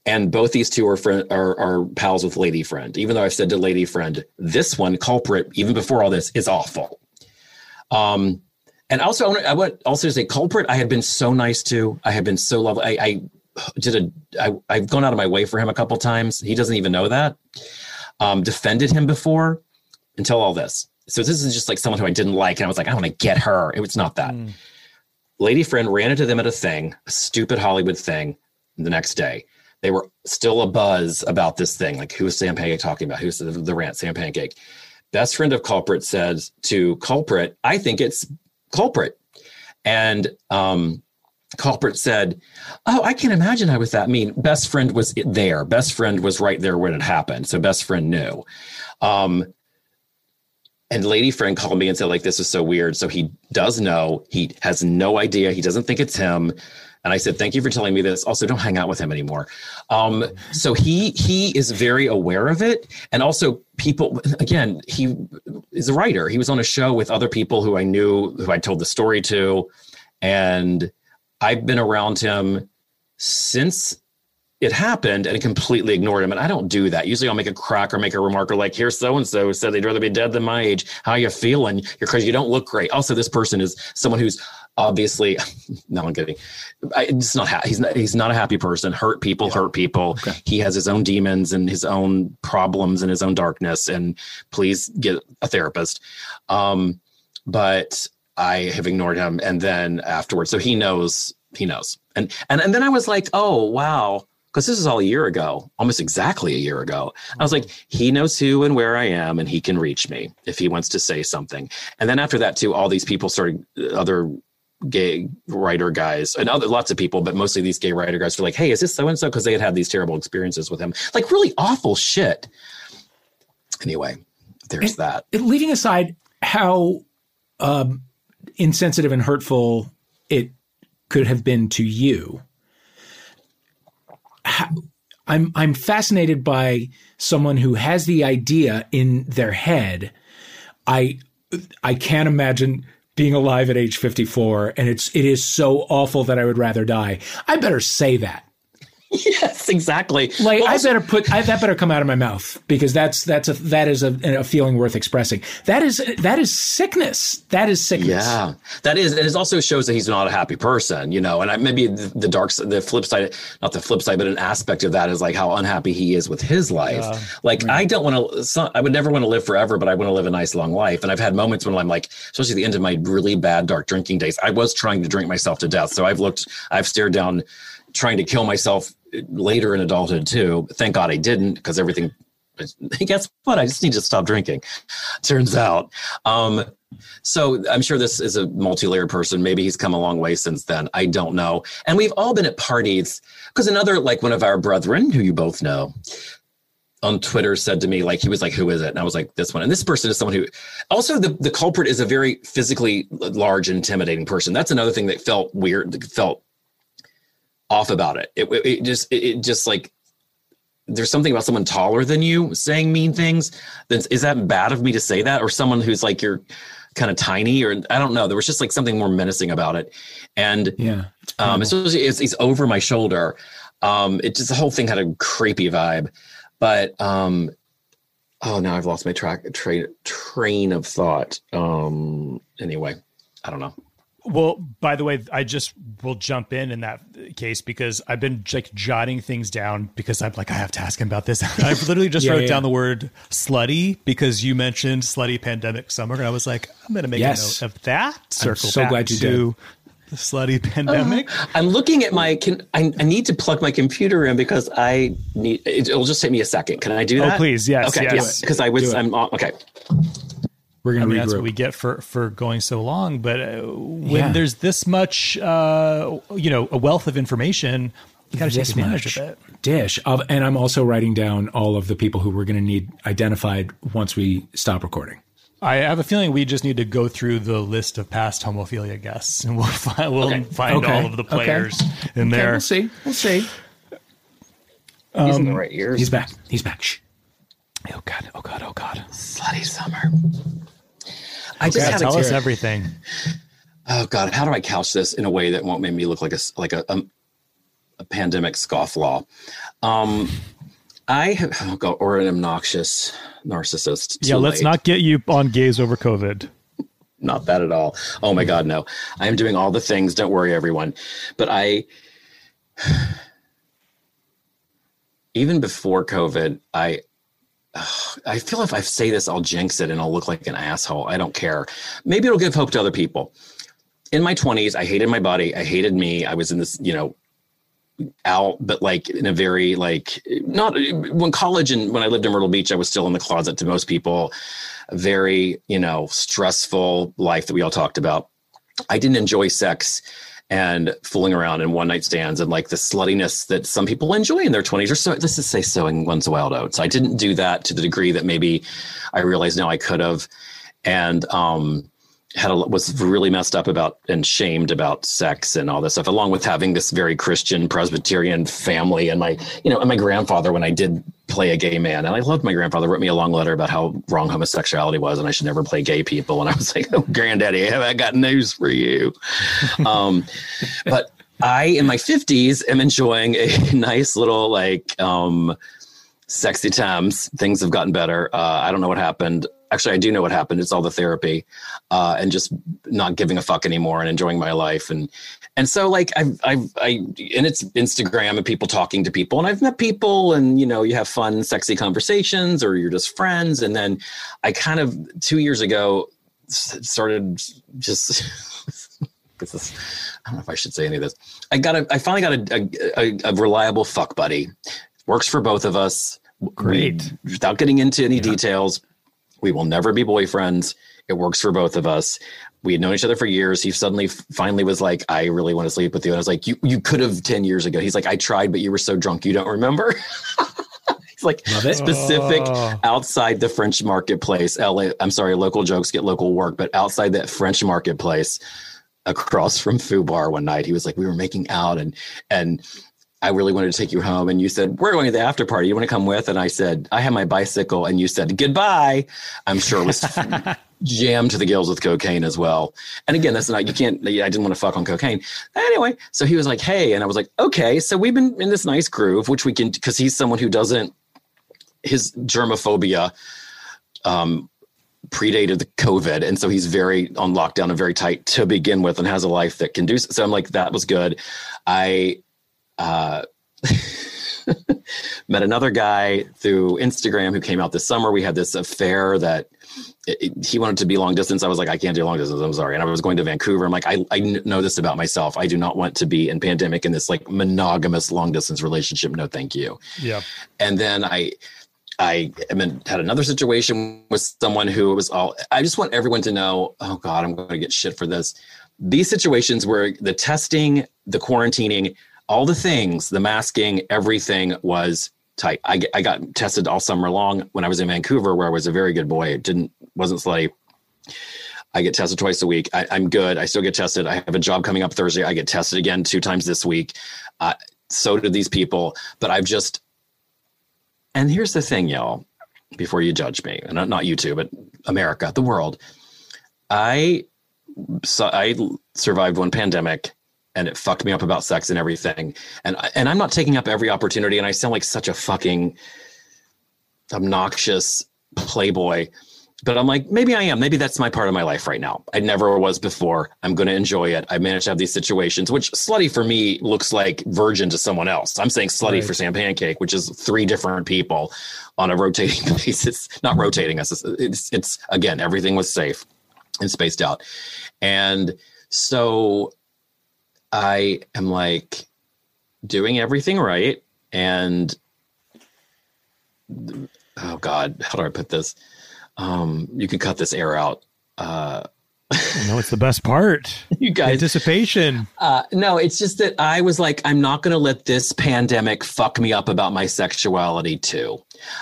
and both these two are, friend, are, are pals with Lady Friend. Even though I've said to Lady Friend, this one, Culprit, even before all this, is awful. Um, and also, I want also to say Culprit. I had been so nice to. I had been so lovely. I, I did a. I, I've gone out of my way for him a couple times. He doesn't even know that um, defended him before until all this. So this is just like someone who I didn't like, and I was like, I want to get her. It was not that. Mm. Lady friend ran into them at a thing, a stupid Hollywood thing. The next day, they were still a buzz about this thing. Like, who is Sam Pancake talking about? Who's the, the rant? Sam Pancake. Best friend of culprit says to culprit, I think it's culprit. And um, culprit said, "Oh, I can't imagine I was that mean." Best friend was there. Best friend was right there when it happened, so best friend knew. Um, and lady friend called me and said, "Like this is so weird." So he does know. He has no idea. He doesn't think it's him. And I said, "Thank you for telling me this." Also, don't hang out with him anymore. Um, so he he is very aware of it, and also people. Again, he is a writer. He was on a show with other people who I knew, who I told the story to, and I've been around him since it happened and completely ignored him. And I don't do that. Usually I'll make a crack or make a remark or like, here's so and so said they'd rather be dead than my age. How you feeling? You Because you don't look great. Also, this person is someone who's obviously no I'm kidding. It's not ha- he's not he's not a happy person. Hurt people, yeah. hurt people. Okay. He has his own demons and his own problems and his own darkness. And please get a therapist. Um, but I have ignored him. And then afterwards, so he knows, he knows. And and and then I was like, oh wow, because this is all a year ago, almost exactly a year ago. I was like, he knows who and where I am, and he can reach me if he wants to say something. And then after that, too, all these people started, other gay writer guys and other lots of people, but mostly these gay writer guys were like, "Hey, is this so and so?" Because they had had these terrible experiences with him, like really awful shit. Anyway, there's And- that. leaving aside how um, insensitive and hurtful it could have been to you, I'm I'm fascinated by someone who has the idea in their head. I I can't imagine being alive at age 54 and it's it is so awful that I would rather die. I better say that. yes, exactly. Like Well, I also- better put I, that better come out of my mouth because that's that's a that is a, a feeling worth expressing. That is that is sickness. That is sickness. Yeah, that is, and it also shows that he's not a happy person, you know. And I, maybe the, the dark, the flip side, not the flip side, but an aspect of that is like how unhappy he is with his life. like I don't want to, I would never want to live forever, but I want to live a nice long life. And I've had moments when I'm like, especially the end of my really bad dark drinking days, I was trying to drink myself to death. So I've looked, I've stared down, trying to kill myself later in adulthood too. Thank God I didn't because everything. Guess what? I just need to stop drinking. Turns out. Um, so I'm sure this is a multi-layered person. Maybe he's come a long way since then. I don't know. And we've all been at parties because another, like one of our brethren, who you both know, on Twitter said to me, like he was like, "Who is it?" And I was like, "This one." And this person is someone who, also the the culprit is a very physically large, intimidating person. That's another thing that felt weird, felt off about it. It, it just it, it just like there's something about someone taller than you saying mean things. Then is that bad of me to say that, or someone who's like you're kind of tiny, or I don't know. There was just like something more menacing about it, and Yeah. It's um, especially as he's over my shoulder. Um, it just the whole thing had a creepy vibe, but um, oh, now I've lost my track train train of thought. Um, anyway, I don't know. Well, by the way, I just will jump in in that case because I've been like jotting things down because I'm like I have to ask him about this. I've literally just Yeah, wrote yeah, down the word slutty because you mentioned slutty pandemic summer, and I was like, I'm going to make Yes. a note of that. Circle so glad you to the slutty pandemic. I'm looking at my. Can I, I need to plug my computer in because I need. It, it'll just take me a second. Can I do that? Oh, please, yes, Okay, yes. Because I was. I'm uh, okay. We're I gonna mean, regroup. that's what we get for for going so long. But uh, when Yeah. there's this much, uh, you know, a wealth of information, you got to take advantage much of it. dish of, and I'm also writing down all of the people who we're going to need identified once we stop recording. I have a feeling we just need to go through the list of past homophilia guests, and we'll find we'll Okay. find Okay. all of the Okay. players in Okay, there. we'll see. We'll see. He's in the right ears. He's back. He's back. Shh. Oh god! Oh god! Oh god! slutty summer. I just Yeah, tell a us everything. oh god how do i couch this in a way that won't make me look like a like a, a, a pandemic scofflaw? Um i have oh god, or an obnoxious narcissist. Yeah, let's late. not get you on gaze over COVID. not that at all. Oh my god no. I am doing all the things. Don't worry everyone. But i even before covid i I feel if I say this, I'll jinx it and I'll look like an asshole. I don't care. Maybe it'll give hope to other people. In my 20s, I hated my body. I hated me. I was in this, you know, out, but like in a very like not when college and when I lived in Myrtle Beach, I was still in the closet to most people. A very, you know, stressful life that we all talked about. I didn't enjoy sex and fooling around in one night stands and like the sluttiness that some people enjoy in their 20s or so let's just say sowing one's wild oats. I didn't do that to the degree that maybe I realize now I could have. And um had a was really messed up about and shamed about sex and all this stuff, along with having this very Christian Presbyterian family and my, you know, and my grandfather when I did play a gay man. And I loved my grandfather wrote me a long letter about how wrong homosexuality was and I should never play gay people. And I was like, oh, granddaddy, have I got news for you? um, but I, in my 50s, am enjoying a nice little like um, sexy times. Things have gotten better. Uh, I don't know what happened. Actually, I do know what happened. It's all the therapy uh, and just not giving a fuck anymore and enjoying my life. And and so like I've I've I and it's Instagram and people talking to people and I've met people and you know you have fun sexy conversations or you're just friends and then I kind of two years ago started just. this is, I don't know if I should say any of this. I got a, I finally got a, a, a, reliable fuck buddy. Works for both of us. Great. We- without getting into any details, We will never be boyfriends. It works for both of us. We had known each other for years. He suddenly finally was like, I really want to sleep with you. And I was like, You you could have 10 years ago. He's like, I tried, but you were so drunk you don't remember. He's like specific Oh. outside the French marketplace. LA, I'm sorry, local jokes get local work, but outside that French marketplace across from Foo Bar one night, he was like, We were making out and and I really wanted to take you home. And you said, We're going to the after party. You want to come with? And I said, I have my bicycle. And you said, Goodbye. I'm sure it was jammed to the gills with cocaine as well. And again, that's not, you can't, I didn't want to fuck on cocaine. Anyway, so he was like, Hey. And I was like, Okay. So we've been in this nice groove, which we can, because he's someone who doesn't, his germophobia, um, predated the COVID. And so he's very on lockdown and very tight to begin with and has a life that can do so. I'm like, that was good. I uh, met another guy through Instagram who came out this summer. We had this affair that it, it- he wanted to be long distance. I was like, I can't do long distance. I'm sorry. And I was going to Vancouver. I'm like, I, I know this about myself. I do not want to be in pandemic in this like monogamous long distance relationship. No, thank you Yeah. and then I I in, had another situation with someone who was all I just want everyone to know, oh God, I'm going to get shit for this. These situations where the testing, the quarantining, all the things, the masking, everything was tight. I, I got tested all summer long when I was in Vancouver, where I was a very good boy. It didn't wasn't slutty. I get tested twice a week. I, I'm good. I still get tested. I have a job coming up Thursday. I get tested again two times this week. Uh, so did these people. But I've just and here's the thing, y'all, before you judge me, and not, not you two, but America, the world. I so I survived one pandemic and it fucked me up about sex and everything. And and I'm not taking up every opportunity and I sound like such a fucking obnoxious playboy. But I'm like, maybe I am. Maybe that's my part of my life right now. I never was before. I'm going to enjoy it. I managed to have these situations, which slutty for me looks like virgin to someone else. I'm saying slutty Right. for Sam Pancake, which is three different people on a rotating basis. Not rotating us. It's, it's, it's again, everything was safe and spaced out. And so I am like doing everything right. And oh God, how do I put this? Um, you can cut this air out. Uh, No, it's the best part. you guys, Anticipation. uh, no, it's just that I was like, I'm not going to let this pandemic fuck me up about my sexuality too.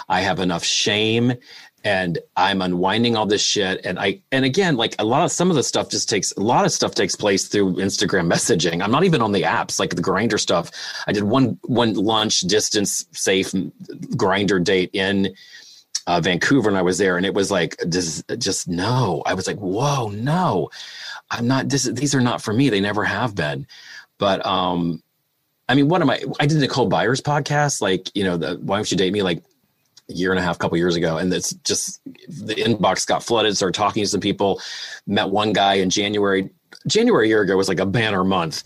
I have enough shame and I'm unwinding all this shit. And I, and again, like a lot of some of the stuff just takes, a lot of stuff takes place through Instagram messaging. I'm not even on the apps, like the Grindr stuff. I did one, one lunch distance safe Grindr date in uh, Vancouver and I was there and it was like, just, just no. I was like, whoa, no. I'm not this these are not for me. They never have been. But um I mean, what am I I did Nicole Byer's podcast, like, you know, the why don't you date me like a year and a half, couple years ago. And it's just the inbox got flooded, started talking to some people, met one guy in January. January a year ago was like a banner month.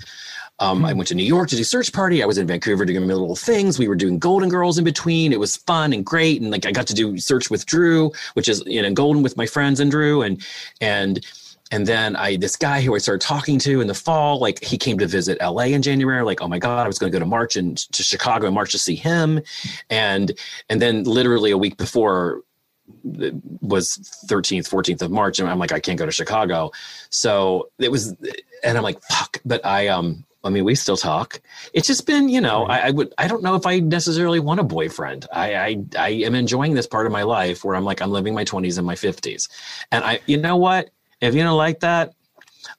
Um, I went to New York to do search party. I was in Vancouver doing little things. We were doing Golden Girls in between. It was fun and great. And like I got to do search with Drew, which is you know Golden with my friends and Drew and and and then I this guy who I started talking to in the fall, like he came to visit LA in January. Like, oh my God, I was going to go to March and to Chicago in March to see him. And and then literally a week before it was 13th, 14th of March. And I'm like, I can't go to Chicago. So it was and I'm like, fuck. But I um I mean, we still talk. It's just been, you know, I, I would, I don't know if I necessarily want a boyfriend. I, I, I am enjoying this part of my life where I'm like, I'm living my 20s and my 50s, and I, you know what? If you don't like that,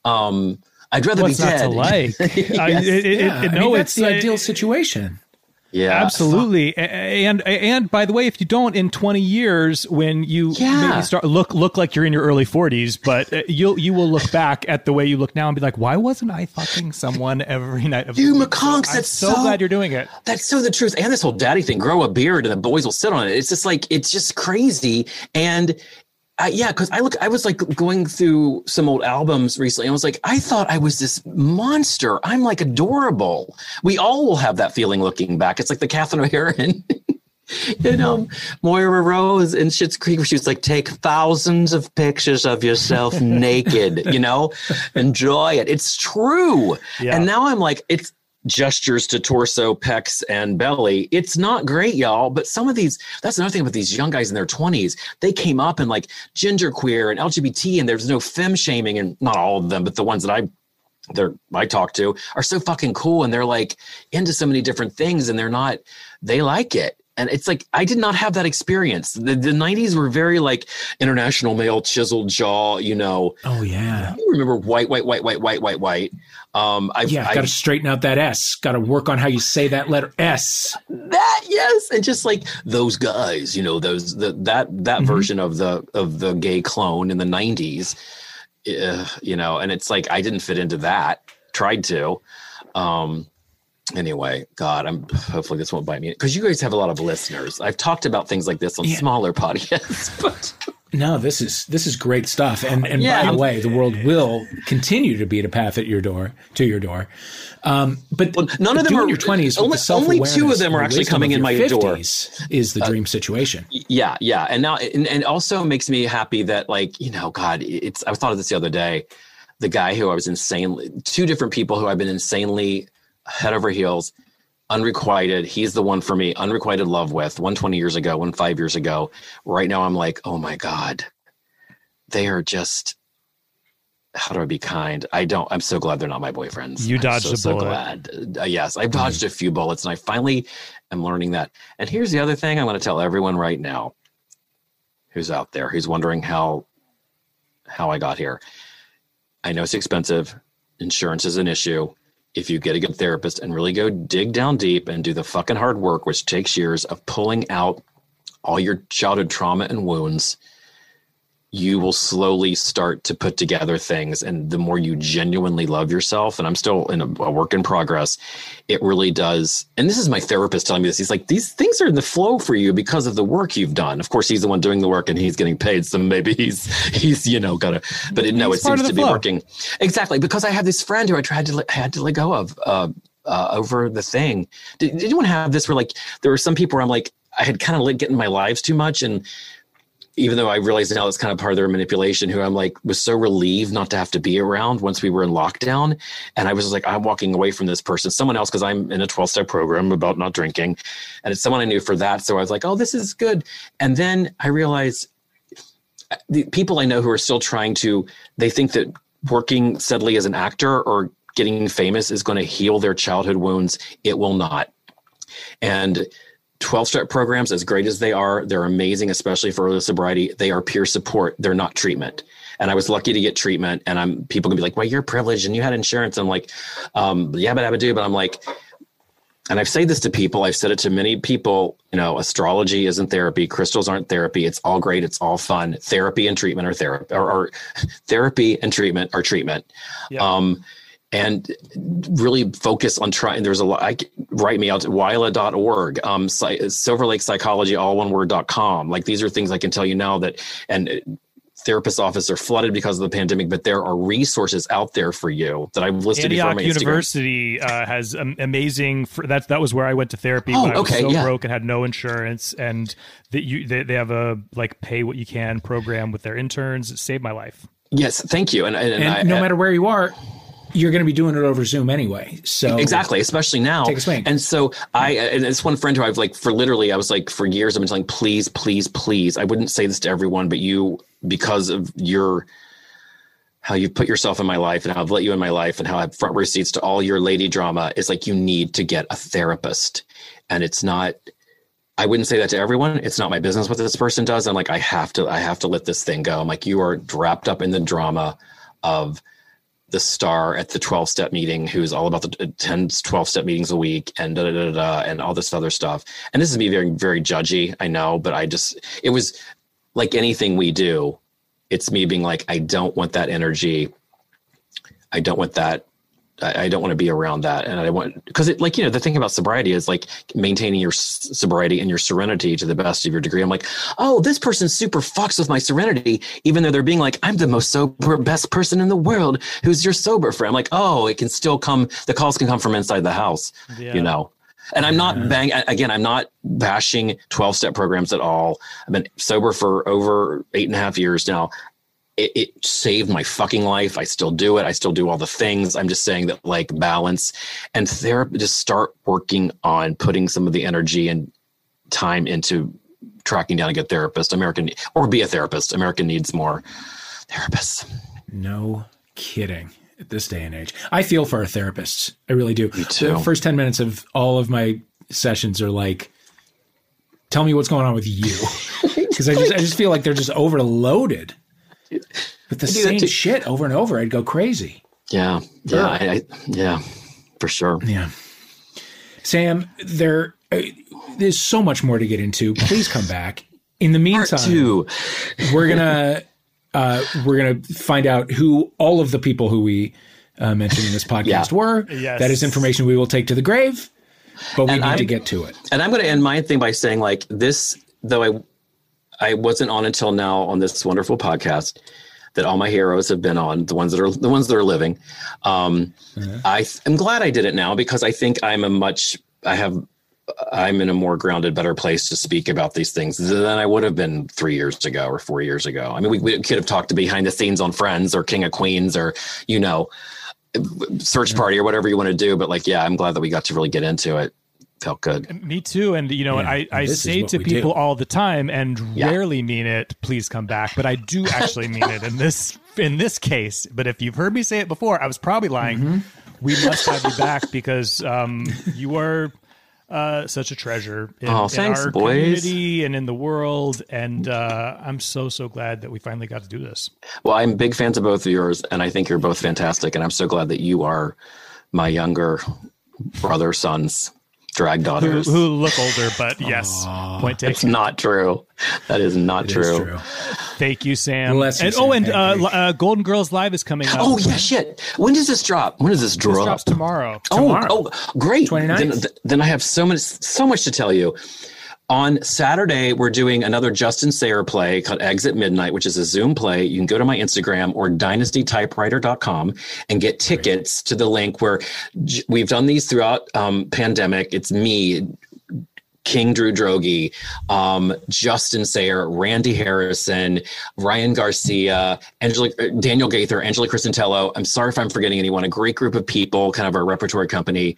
um, I'd rather What's be not dead. to like? I, Yes. it, it, Yeah, it- I no, mean, it's the uh, ideal situation. yeah, Absolutely, A- and and by the way, if you don't in twenty years, when you Yeah. maybe start look look like you're in your early forties, but uh, you'll you will look back at the way you look now and be like, why wasn't I fucking someone every night? Of the You week?" McConks, I'm that's so, so- glad you're doing it. That's so the truth. And this whole daddy thing, grow a beard and the boys will sit on it. It's just like, it's just crazy. And I, yeah, because I look, I was like going through some old albums recently. And I was like, I thought I was this monster. I'm like adorable. We all will have that feeling looking back. It's like the Catherine O'Hara and, and um, Moira Rose in Schitt's Creek, where she was like, take thousands of pictures of yourself naked, you know, enjoy it. It's true. Yeah. And now I'm like, it's, gestures to torso, pecs, and belly. It's not great, y'all. But some of these, that's another thing about these young guys in their 20s. They came up in like genderqueer and LGBT, and there's no fem shaming, and not all of them, but the ones that I they're I talk to are so fucking cool and they're like into so many different things and they're not they like it and it's like I did not have that experience. The, the 90s were very like international male chiseled jaw, you know. Oh yeah. You remember white, white, white, white, white, white, white. Um, I've, yeah, got to straighten out that S. Got to work on how you say that letter S. That yes, and just like those guys, you know, those the, that that mm-hmm. version of the of the gay clone in the 90s. Uh, you know, and it's like I didn't fit into that. Tried to. Um, anyway, God, I'm hopefully this won't bite me because you guys have a lot of listeners. I've talked about things like this on yeah. smaller podcasts, but no, this is this is great stuff. And and yeah. by the way, the world will continue to beat a path at your door to your door. Um, but well, none of them are in your twenties. Only, only two of them are actually coming in my door. Is the uh, dream uh, situation? Yeah, yeah, and now and, and also makes me happy that like you know, God, it's. I thought of this the other day. The guy who I was insanely, two different people who I've been insanely head over heels, unrequited. He's the one for me, unrequited love with one 20 years ago, one five years ago. Right now, I'm like, oh my God, they are just. How do I be kind? I don't. I'm so glad they're not my boyfriends. You dodged I'm so, a bullet. So glad. Uh, yes, I've dodged mm. a few bullets, and I finally am learning that. And here's the other thing I'm going to tell everyone right now, who's out there, who's wondering how how I got here. I know it's expensive. Insurance is an issue if you get a good therapist and really go dig down deep and do the fucking hard work, which takes years of pulling out all your childhood trauma and wounds you will slowly start to put together things and the more you genuinely love yourself and i'm still in a, a, work in progress it really does and this is my therapist telling me this he's like these things are in the flow for you because of the work you've done. Of course he's the one doing the work and he's getting paid so maybe he's he's you know gotta but it, no it seems to be working. Exactly because i have this friend who i tried to I had to let go of uh, uh, over the thing. Did, did anyone have this where like there were some people where i'm like i had kind of let get in my lives too much and even though I realized now it's kind of part of their manipulation, who I'm like was so relieved not to have to be around once we were in lockdown. And I was like, I'm walking away from this person, someone else, because I'm in a 12 step program about not drinking. And it's someone I knew for that. So I was like, oh, this is good. And then I realized uh, the people I know who are still trying to, they think that working steadily as an actor or getting famous is going to heal their childhood wounds. It will not. And 12 step programs, as great as they are, they're amazing, especially for early sobriety. They are peer support, they're not treatment. And I was lucky to get treatment. And I'm people can be like, well, you're privileged and you had insurance. I'm like, um, yeah, but I would do. But I'm like, and I've said this to people, I've said it to many people, you know, astrology isn't therapy, crystals aren't therapy. It's all great, it's all fun. Therapy and treatment are therapy or, or therapy and treatment are treatment. Yeah. Um, and really focus on trying. There's a lot. I, write me out at wyla.org, um, Silver Lake Psychology, all one word.com. Like these are things I can tell you now that, and therapist offices are flooded because of the pandemic, but there are resources out there for you that I've listed Antioch before. University uh, has um, amazing. For, that that was where I went to therapy. Oh, when I was so yeah. broke and had no insurance, and that you they, they have a like pay what you can program with their interns. It saved my life. Yes, thank you. And, and, and, and I, no matter where you are, you're going to be doing it over Zoom anyway. So exactly, especially now. Take a swing. And so I, and it's one friend who I've like for literally, I was like for years, I've been saying, please, please, please. I wouldn't say this to everyone, but you, because of your, how you put yourself in my life and how I've let you in my life and how I have front receipts to all your lady drama is like, you need to get a therapist. And it's not, I wouldn't say that to everyone. It's not my business what this person does. I'm like, I have to, I have to let this thing go. I'm like, you are wrapped up in the drama of, the star at the 12 step meeting who's all about the 10 12 step meetings a week and da, da, da, da, and all this other stuff. And this is me very very judgy i know but i just it was like anything we do it's me being like i don't want that energy. I don't want that I, I don't want to be around that. And I want, because it, like, you know, the thing about sobriety is like maintaining your sobriety and your serenity to the best of your degree. I'm like, oh, this person super fucks with my serenity, even though they're being like, I'm the most sober, best person in the world. Who's your sober friend? I'm like, oh, it can still come, the calls can come from inside the house, yeah. you know? And I'm not bang again. I'm not bashing 12 step programs at all. I've been sober for over eight and a half years now. It, it saved my fucking life. I still do it. I still do all the things. I'm just saying that like balance and therapy, just start working on putting some of the energy and time into tracking down a good therapist. American or be a therapist. America needs more therapists. No kidding. At this day and age, I feel for our therapists. I really do. Me too. The first ten minutes of all of my sessions are like, "Tell me what's going on with you," because I just I just feel like they're just overloaded with the same shit over and over. I'd go crazy. Yeah, yeah, I, I, yeah, for sure. Yeah, Sam, there uh, there's so much more to get into. Please come back. In the meantime, two. we're gonna uh, we're gonna find out who all of the people who we uh, mentioned in this podcast Yeah. were. Yes. That is information we will take to the grave, but we And need I'm- to get to it. And I'm going to end my thing by saying, like this, though I, I wasn't on until now on this wonderful podcast that all my heroes have been on, the ones that are the ones that are living. Um, I am glad I did it now because I think I'm a much I have I'm in a more grounded, better place to speak about these things than I would have been three years ago or four years ago. I mean, we, we could have talked behind the scenes on Friends or King of Queens or you know, search party or whatever you want to do. But like, yeah, I'm glad that we got to really get into it. Felt good. Me too. And you know, Yeah, I, I say to people do. all the time and Yeah. rarely mean it, please come back. But I do actually mean it in this in this case. But if you've heard me say it before, I was probably lying. Mm-hmm. We must have you back because um, you are uh, such a treasure in, Oh, in thanks, our boys. community and in the world. And uh, I'm so so glad that we finally got to do this. Well, I'm big fans of both of yours, and I think you're both fantastic. And I'm so glad that you are my younger brother, sons, drag Who, daughters. who look older, but yes, point It's not true. That is not It is true. true. Thank you, Sam. Bless you, and oh, and uh, uh, Golden Girls Live is coming up. Oh yeah, shit. When does this drop? When does this drop? This drops tomorrow. tomorrow. Oh, oh, great. 29th? Then, then I have so much, so much to tell you. On Saturday, we're doing another Justin Sayre play called Exit Midnight, which is a Zoom play. You can go to my Instagram or dynastytypewriter.com and get tickets to the link where we've done these throughout um, pandemic. It's me, King Drew Droege, um, Justin Sayre, Randy Harrison, Ryan Garcia, Angela, uh, Daniel Gaither, Angela Crisantello. I'm sorry if I'm forgetting anyone. A great group of people, kind of our repertory company,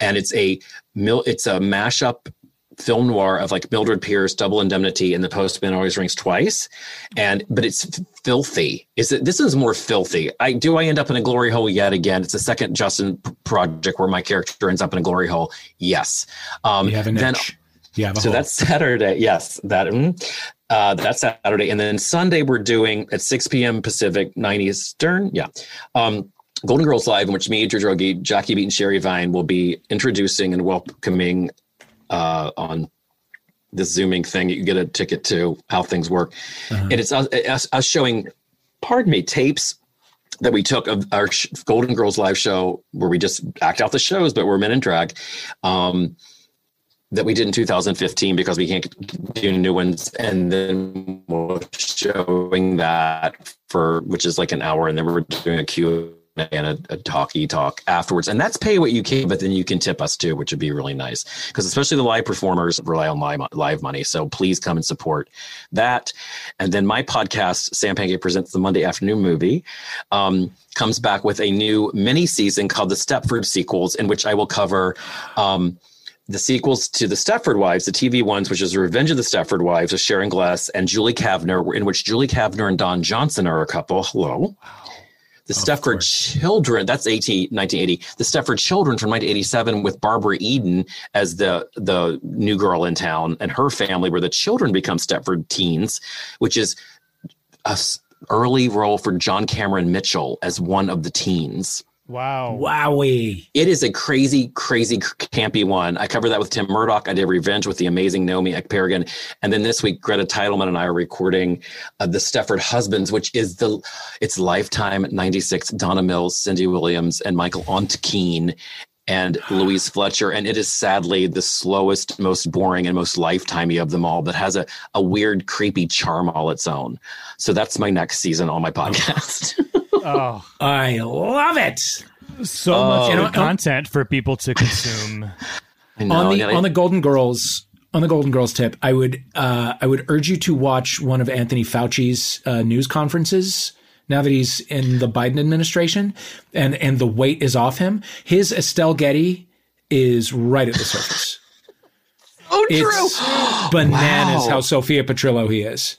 and it's a it's a mashup film noir of like Mildred Pierce, Double Indemnity, and The Postman Always Rings Twice, and but it's filthy. Is it? This is more filthy. I do. I end up in a glory hole yet again. It's the second Justin project where my character ends up in a glory hole. Yes. Um, You have an then itch. You have a so hole. that's Saturday. Yes, that mm, uh, that's Saturday, and then Sunday we're doing at 6 p.m. Pacific, 9 Eastern. Yeah, um, Golden Girls Live, in which me, Drew Droege, Jackie Beat, and Sherry Vine will be introducing and welcoming uh, on this Zooming thing. You get a ticket to how things work, and it's us, us, us showing, pardon me, tapes that we took of our Golden Girls live show where we just act out the shows, but we're men in drag. Um, that we did in 2015 because we can't do new ones, and then we're showing that for which is like an hour, and then we're doing a Q and a, a talky talk afterwards, and that's pay what you can, but then you can tip us too, which would be really nice because especially the live performers rely on live live money. So please come and support that, and then my podcast, Sam Pancake presents the Monday afternoon movie. Um, comes back with a new mini season called the Stepford sequels, in which I will cover um, the sequels to the Stepford Wives, the TV ones, which is Revenge of the Stepford Wives with Sharon Gless and Julie Kavner, in which Julie Kavner and Don Johnson are a couple. Hello. The Stepford course. Children, that's 18, 1980. The Stepford Children from 1987 with Barbara Eden as the, the new girl in town and her family, where the children become Stepford teens, which is a early role for John Cameron Mitchell as one of the teens. Wow. Wowie. It is a crazy, crazy campy one. I covered that with Tim Murdoch. I did Revenge with the amazing Naomi Ekperigin. And then this week, Greta Titelman and I are recording uh, The Stepford Husbands, which is the, it's Lifetime 96, Donna Mills, Cindy Williams, and Michael Ontkean and Louise Fletcher. And it is sadly the slowest, most boring, and most lifetimey of them all, but has a, a weird, creepy charm all its own. So that's my next season on my podcast. Oh, I love it. so Oh. much You know, good content for people to consume. Know, on the and I- on the Golden Girls on the Golden Girls tip, I would uh, I would urge you to watch one of Anthony Fauci's uh, news conferences. Now that he's in the Biden administration, and and the weight is off him, his Estelle Getty is right at the surface. oh, It's bananas Wow. how Sophia Petrillo he is.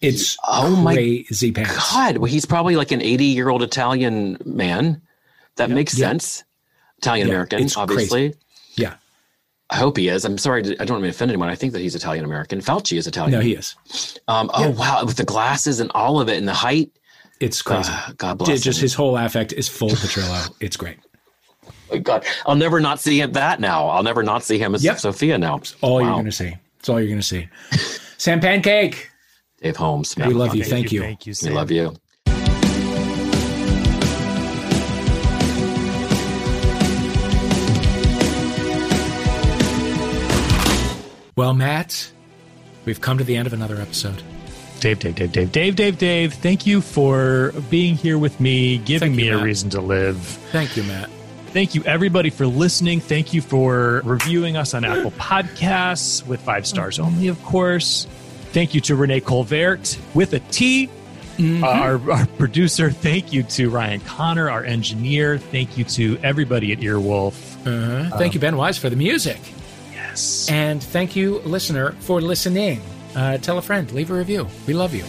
It's Oh my pants. God, well, he's probably like an 80 year old Italian man. That makes sense. Italian American, it's obviously. Yeah, I hope he is. I'm sorry. to- I don't want to offend anyone. I think that he's Italian American. Fauci is Italian. no, he is. Um, oh, wow. With the glasses and all of it and the height. It's crazy. Uh, God bless Just him. his whole affect is full of Petrillo. It's great. My God. I'll never not see him that now. I'll never not see him as Yep. Sophia now. All you're going to see. It's all you're going to see. Sam Pancake, Dave Holmes. we love you. Thank you. Thank you. We love you. Well, Matt, we've come to the end of another episode. Dave, Dave, Dave, Dave, Dave, Dave, Dave. Thank you for being here with me, giving Thank me you, a Matt. reason to live. Thank you, Matt. Thank you, everybody, for listening. Thank you for reviewing us on Apple Podcasts with five stars only, of course. Thank you to Renee Colvert with a T, uh, our, our producer. Thank you to Ryan Connor, our engineer. Thank you to everybody at Earwolf. Uh-huh. Thank you, Ben Wise, for the music. Yes. And thank you, listener, for listening. Uh, tell a friend, leave a review. We love you.